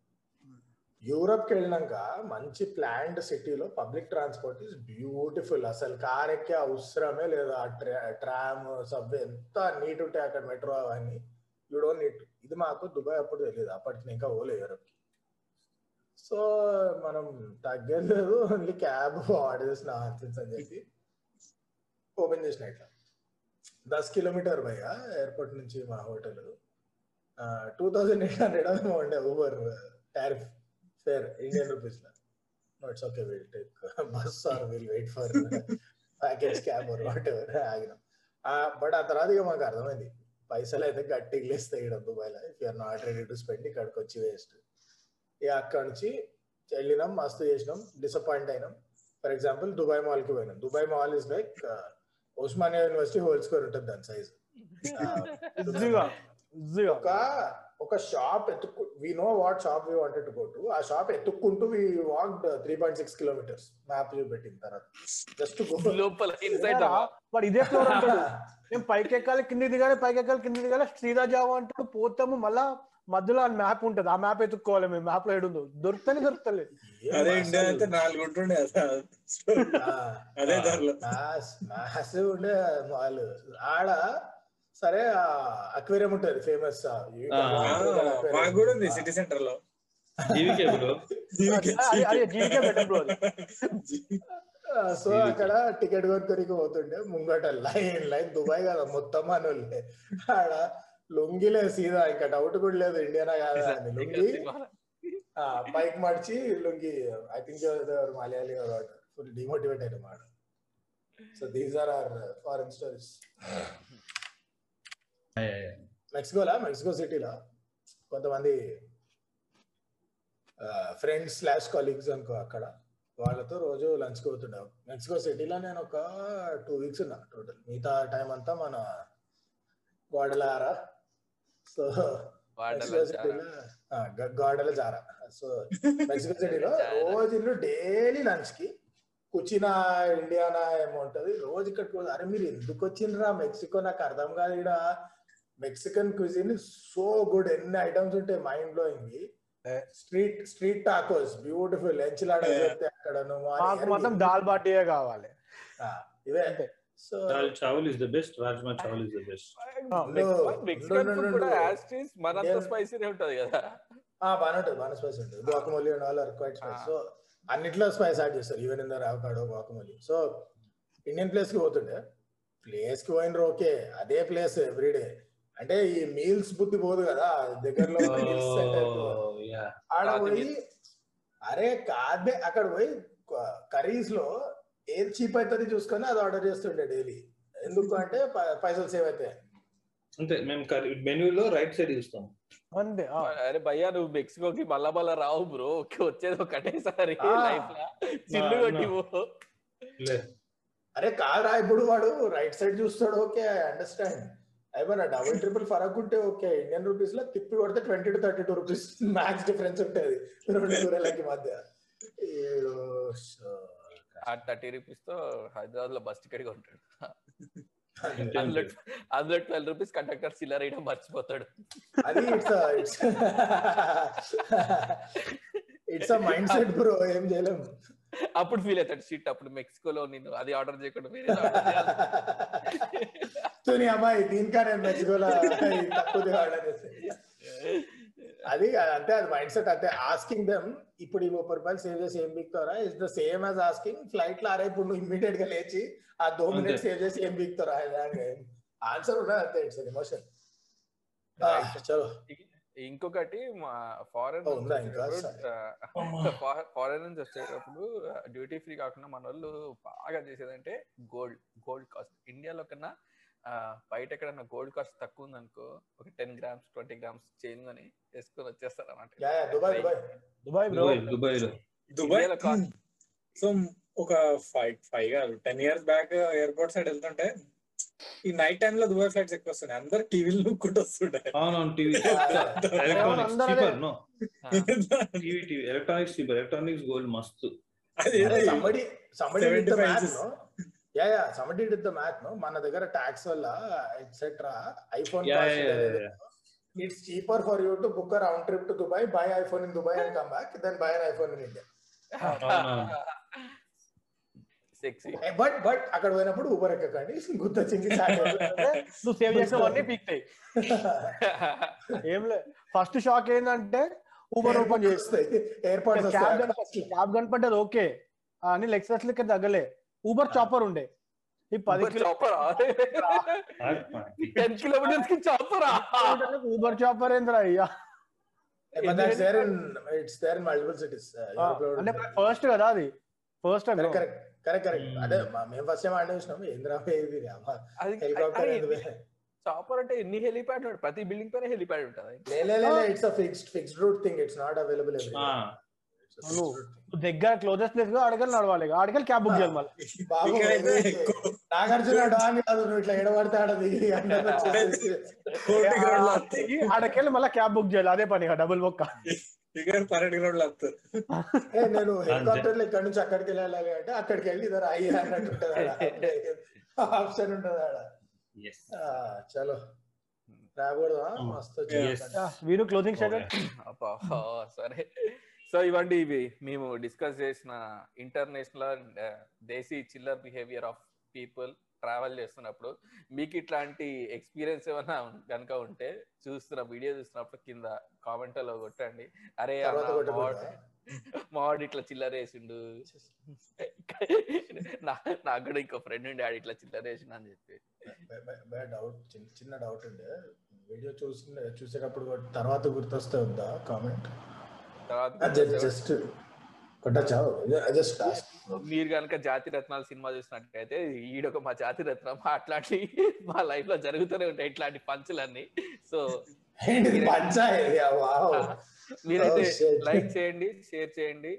కి వెళ్ళినాక మంచి ప్లాంట్ సిటీలో పబ్లిక్ ట్రాన్స్పోర్ట్ ఇస్ బ్యూటిఫుల్. అసలు కార్ ఎక్కే అవసరమే లేదు ఆ ట్రామ్ సబ్ ఎంత నీట్ ఉంటాయి అక్కడ మెట్రో అవన్నీ. యూ డోంట్ నీట్ ఇది మాకు దుబాయ్ అప్పుడు తెలియదు అప్పటికి ఇంకా ఓలే యూరప్కి. సో మనం తగ్గలేదు. ఓన్లీ క్యాబ్ ఆర్డర్ చేసిన ఆన్సెన్స్ అని చెప్పి ఓపెన్ చేసిన ఇట్లా. దస్ కిలోమీటర్ భయ ఎయిర్పోర్ట్ నుంచి మా hotel. Two thousand eight hundred ఉండే ఊబర్ టారిఫ్. ఫేర్ ఇండియన్ రూపీస్లో it's okay will take bus or will wait for package cab or whatever ఆగినాం but ఆ తర్వాత ఇక మాకు అర్థమైంది. పైసలు అయితే గట్టిగా లేస్తాయి ఇక్కడ దుబాయ్లో if you're not ready to spend ఇక్కడికి వచ్చి వేస్ట్ ఇక అక్కడ నుంచి వెళ్ళినాం మస్తు చేసినాం డిసప్పాయింట్ అయినాం. ఫర్ ఎగ్జాంపుల్ దుబాయ్ మాల్కి పోయినాం. Dubai mall is like Osmania university whole square ఉంటుంది దాని సైజ్ ఒక ఒక shop ఎత్తుక్కు we know what shop we wanted to go to ఆ shop ఎత్తుక్కుంటూ we walked three point six kilometres map చూపెట్టిన తర్వాత. జస్ట్ గో లోపల వాడు ఇదే ఫ్లోర్ అంటాడు. మేము పైకి ఎక్కాలి కింది దిగాలి పైకి ఎక్కాలి కింది దిగాలి శ్రీరాజ్ జావా అంటాడు పోతాము మళ్ళా మధ్యలో ఆ మ్యాప్ ఉంటది. ఆ మ్యాప్ ఎత్తుక్కోవాలి మేము. మ్యాప్లో ఏడుందో. దొరుకుతానే దొరుకుతలే. అదే ఇండియా అయితే నాలుగు ఉంటుండే. అదే. మ్యాస్ ఉండే వాళ్ళు. ఆడ సరే అక్వేరియం ఉంటది ఫేమస్ మాకు కూడా ఉంది సిటీ సెంటర్లో. సో అక్కడ టికెట్ కొనుక్కొని పోతుండే ముంగట లైన్ లైన్ దుబాయ్ కదా మొత్తం మనోళ్ళే. ఆడ లొంగిలే సీదా ఇంకా డౌట్ కూడా లేదు ఇండియానా కాదా అని. లుంగి ఆ, పైకి మడిచి lungi I think Malayali full demotivate అయిన మాట so these are are foreign stories మెక్సికోలా Mexico సిటీలో కొంతమంది ఫ్రెండ్స్ స్లాష్ కొలీగ్స్ అనుకో అక్కడ. వాళ్ళతో రోజు లంచ్కి పోతుండే మెక్సికో సిటీలో నేను ఒక టూ వీక్స్ ఉన్నా టోటల్ మిగతా టైం అంతా మన గోడలారా. సో మెక్సికో సిటీలో గోడల జారా. సో మెక్సికో సిటీలో రోజు ఇల్లు డైలీ లంచ్కి కుచిన ఇండియానా ఏమో ఉంటది. రోజు ఇక్కడికి పోతే, అరే మీరు ఎందుకు వచ్చిండ్రా? మెక్సికో నాకు అర్థం కాదు ఇక్కడ మెక్సికన్ క్విజిన్ సో గుడ్ ఎన్ని ఐటమ్స్ ఉంటాయి mind blowing street street tacos beautiful enchilada. అక్కడ మాత్రం దాల్ బాటియే కావాలి. ఇవే. అంతే. So dal chawal is the best rajma chawal is the best Mexican no, no, food కూడా no. యాస్టీస్ మనంత Indian- స్పైసీనే ఉంటది కదా. బాగానే ఉంటుంది బాగానే స్పైస్ ఉంటుంది. Guacamole and all are quite spice so అన్నిట్లో స్పైస్ యాడ్ చేస్తారు. Even in their avocado guacamole so Indian ప్లేస్కి పోతుండే. ప్లేస్కి పోయినరు ఓకే అదే ప్లేస్ ఎవ్రీడే అంటే ఈ మీల్స్ బుద్ధి పోదు కదా దగ్గరలో. ఆడ పోయి అరే కాదే అక్కడ పోయి కర్రీస్లో ఏది చీప్ అవుతుంది చూసుకొని అది ఆర్డర్ చేస్తుండే డైలీ ఎందుకు అంటే పైసలు సేవ్ అవుతాయి అంతే మేము మెనూలో రైట్ సైడ్ ఇస్తాం అంతే. అరే భయ్యా నువ్వు మెక్సికోకి మళ్ళా మళ్ళా రావు బ్రో. వచ్చేది ఒకటేసారి. లైఫ్లో. చిల్లు కొట్టి అరే కాదురా ఇప్పుడు వాడు రైట్ సైడ్ చూస్తాడు ఓకే అండర్స్టాండ్ అయిపోయినా డబుల్ ట్రిపుల్ ఫరక్ ఉంటే ఓకే. ఇండియన్ రూపీస్లో తిప్పి కొడితే twenty to thirty two rupees max difference ఉంటుంది. రెండు ఊరలకి మధ్య. ఆ థర్టీ రూపీస్తో హైదరాబాద్లో బస్ టికెట్ కొంటాడు అందులో ట్వెల్వ్ రూపీస్ కండక్టర్ చిల్లర వేయడం మర్చిపోతాడు. అది it's it's mind set bro ఏం చేయలేము అప్పుడు ఫీల్ అవుతాడు. షిట్ అప్పుడు మెక్సికోలో నేను అది ఆర్డర్ చేయకుండా వేరే తుని అమ్మాయి దీనికా నేను మెచ్చుకోలే తక్కువ ఆర్డర్ చేస్తే అది అంటే అది మైండ్ సెట్ అంటే ఆస్కింగ్ దెమ్ ఇప్పుడు ఈ ముప్పై రూపాయలు సేవ్ చేసి ఏం బిక్తారా? Is the same as asking ఫ్లైట్లో అరే ఇప్పుడు నువ్వు ఇమ్మీడియట్గా లేచి ఆ దో అంతే. మినిట్స్ సేవ్ చేసి ఏం బిక్తారా? ఆన్సర్ ఉన్నది? అంతే ఇట్స్ ఎమోషన్ చలో. ఇంకొకటి మా ఫారెన్ ఇంకా? ఫారెన్ నుంచి వచ్చేటప్పుడు డ్యూటీ ఫ్రీ కాకుండా మన వాళ్ళు బాగా చేసేదంటే గోల్డ్ గోల్డ్ కాస్ట్ ఇండియాలో కన్నా బయట ఎక్కడన్నా గోల్డ్ కాస్ట్ తక్కువ ఉందనుకో ఒక ten grams twenty grams chain కొని వేసుకొని వచ్చేస్తారు అన్నమాట yeah yeah Dubai Dubai. Dubai bro. Dubai Dubai? లో దుబాయ్ ఇండియాలో కాస్ట్ సో ఒక ఫైవ్ ఫైవ్ కాదు. Ten years back airport side వెళ్తుంటే ఈ నైట్ టైమ్లో దుబాయ్ ఫ్లైట్స్ ఎక్కువ వస్తున్నాయి. అందరు టీవీలు నూక్కుంటూ టీవీ ఎలక్ట్రానిక్స్ ఎలక్ట్రానిక్స్ గోల్డ్ మస్తు. అది అరే ఏంటి? somebody somebody did the 75 math inches. no yeah yeah did the math no మన దగ్గర ట్యాక్స్ వల్ల etcetera iPhone. It's cheaper for you to book round trip to Dubai buy iPhone in Dubai and come back then buy an iPhone in India but but అక్కడ పోయినప్పుడు ఊబర్ ఎక్కకండి. గుర్తొచ్చింది నువ్వు సేవ్ చేసినవన్నీ పీక్తాయి ఏం లే. ఫస్ట్ షాక్ ఏంటంటే ఊబర్ ఓపెన్ చేస్తే ఎయిర్పోర్ట్స్ క్యాబ్ కనపడ్డది ఓకే అని లెక్సస్ లెక్క తగ్గలే. ఊబర్ చాపర్ ఉండే. ఈ పది టెన్ కిలోమీటర్స్కి చాపరా ఊబర్ చాపర్ ఏంద్రా అయ్యా but that's there in it's there in multiple cities uh, ఆ, Europe లో అంటే. ఫస్ట్ కదా అది? First correct correct correct. అదే మేము ఫస్ట్ టైం ఆడే చూసినాం. ఏంద్రా ఇది? అది హెలికాప్టర్ అరే, ఎందుకు? చాపర్ అంటే ఎన్ని హెలిప్యాడ్ ప్రతి బిల్డింగ్ పైన హెలిప్యాడ్ ఉంటుంది? లే లే లే it's a fixed fixed route thing it's not available అవును. దగ్గర క్లోజెస్ట్ ప్లేస్గా అడగలు నడవాలి అడగలు క్యాబ్ బుక్ చేయాలి మళ్ళీ. నాగార్జున డాన్ కాదు నువ్వు ఇట్లా ఎడబడితే ఆడది. ఆడకెళ్ళి మళ్ళీ క్యాబ్ బుక్ చేయాలి. అదే పనిగా డబుల్ బొక్క నేను హెలికాప్టర్లో ఇక్కడ నుంచి అక్కడికి వెళ్ళాలి అంటే అక్కడికి వెళ్ళి ఇద్దరు అయ్యా అన్నట్టు ఆప్షన్ ఉంటుంది ఆడ. Yes. ఆ, చలో. రాకూడదా. మస్తు. వీరు క్లోజింగ్ సరే. సో ఇవ్వండి ఇవి మేము డిస్కస్ చేసిన international and desi chillar behaviour of people travel చేస్తున్నప్పుడు మీకు ఇట్లాంటి ఎక్స్పీరియన్స్ ఏమైనా కనుక ఉంటే చూస్తున్న వీడియో చూస్తున్నప్పుడు కింద కామెంట్లో కొట్టండి. అరే? మావాడు- ఇట్లా చిల్లరేసిండు నా- నాకు కూడా ఇంకో ఫ్రెండ్ ఉండే ఆడు ఇట్లా చిల్లరేసిండు అని చెప్పి. డౌట్ చిన్న డౌట్ ఉండే. వీడియో చూసి చూసేటప్పుడు తర్వాత గుర్తొస్తే ఉందా కామెంట్ తర్వాత జస్ట్ జస్ట్ మీరు కనుక జాతి రత్నాలు సినిమా చూసినట్టయితే ఈడొక మా జాతి రత్నం అట్లాంటి మా లైఫ్లో జరుగుతూనే ఉంటాయి ఇట్లాంటి పంచులన్నీ. సో ఏంటి పంచా వావ్. మీరైతే Oh. లైక్ చేయండి షేర్ చేయండి.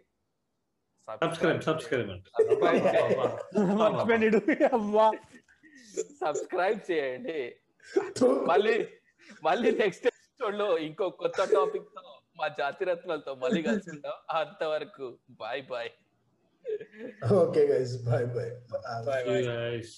సబ్స్క్రైబ్ చేయండి. మళ్ళీ మళ్ళీ నెక్స్ట్ ఎపిసోడ్లో ఇంకో కొత్త టాపిక్తో మా జాతి రత్నాలతో మళ్ళీ కలుసుకుంటాం అంతవరకు bye bye okay guys bye bye Bye, bye. guys.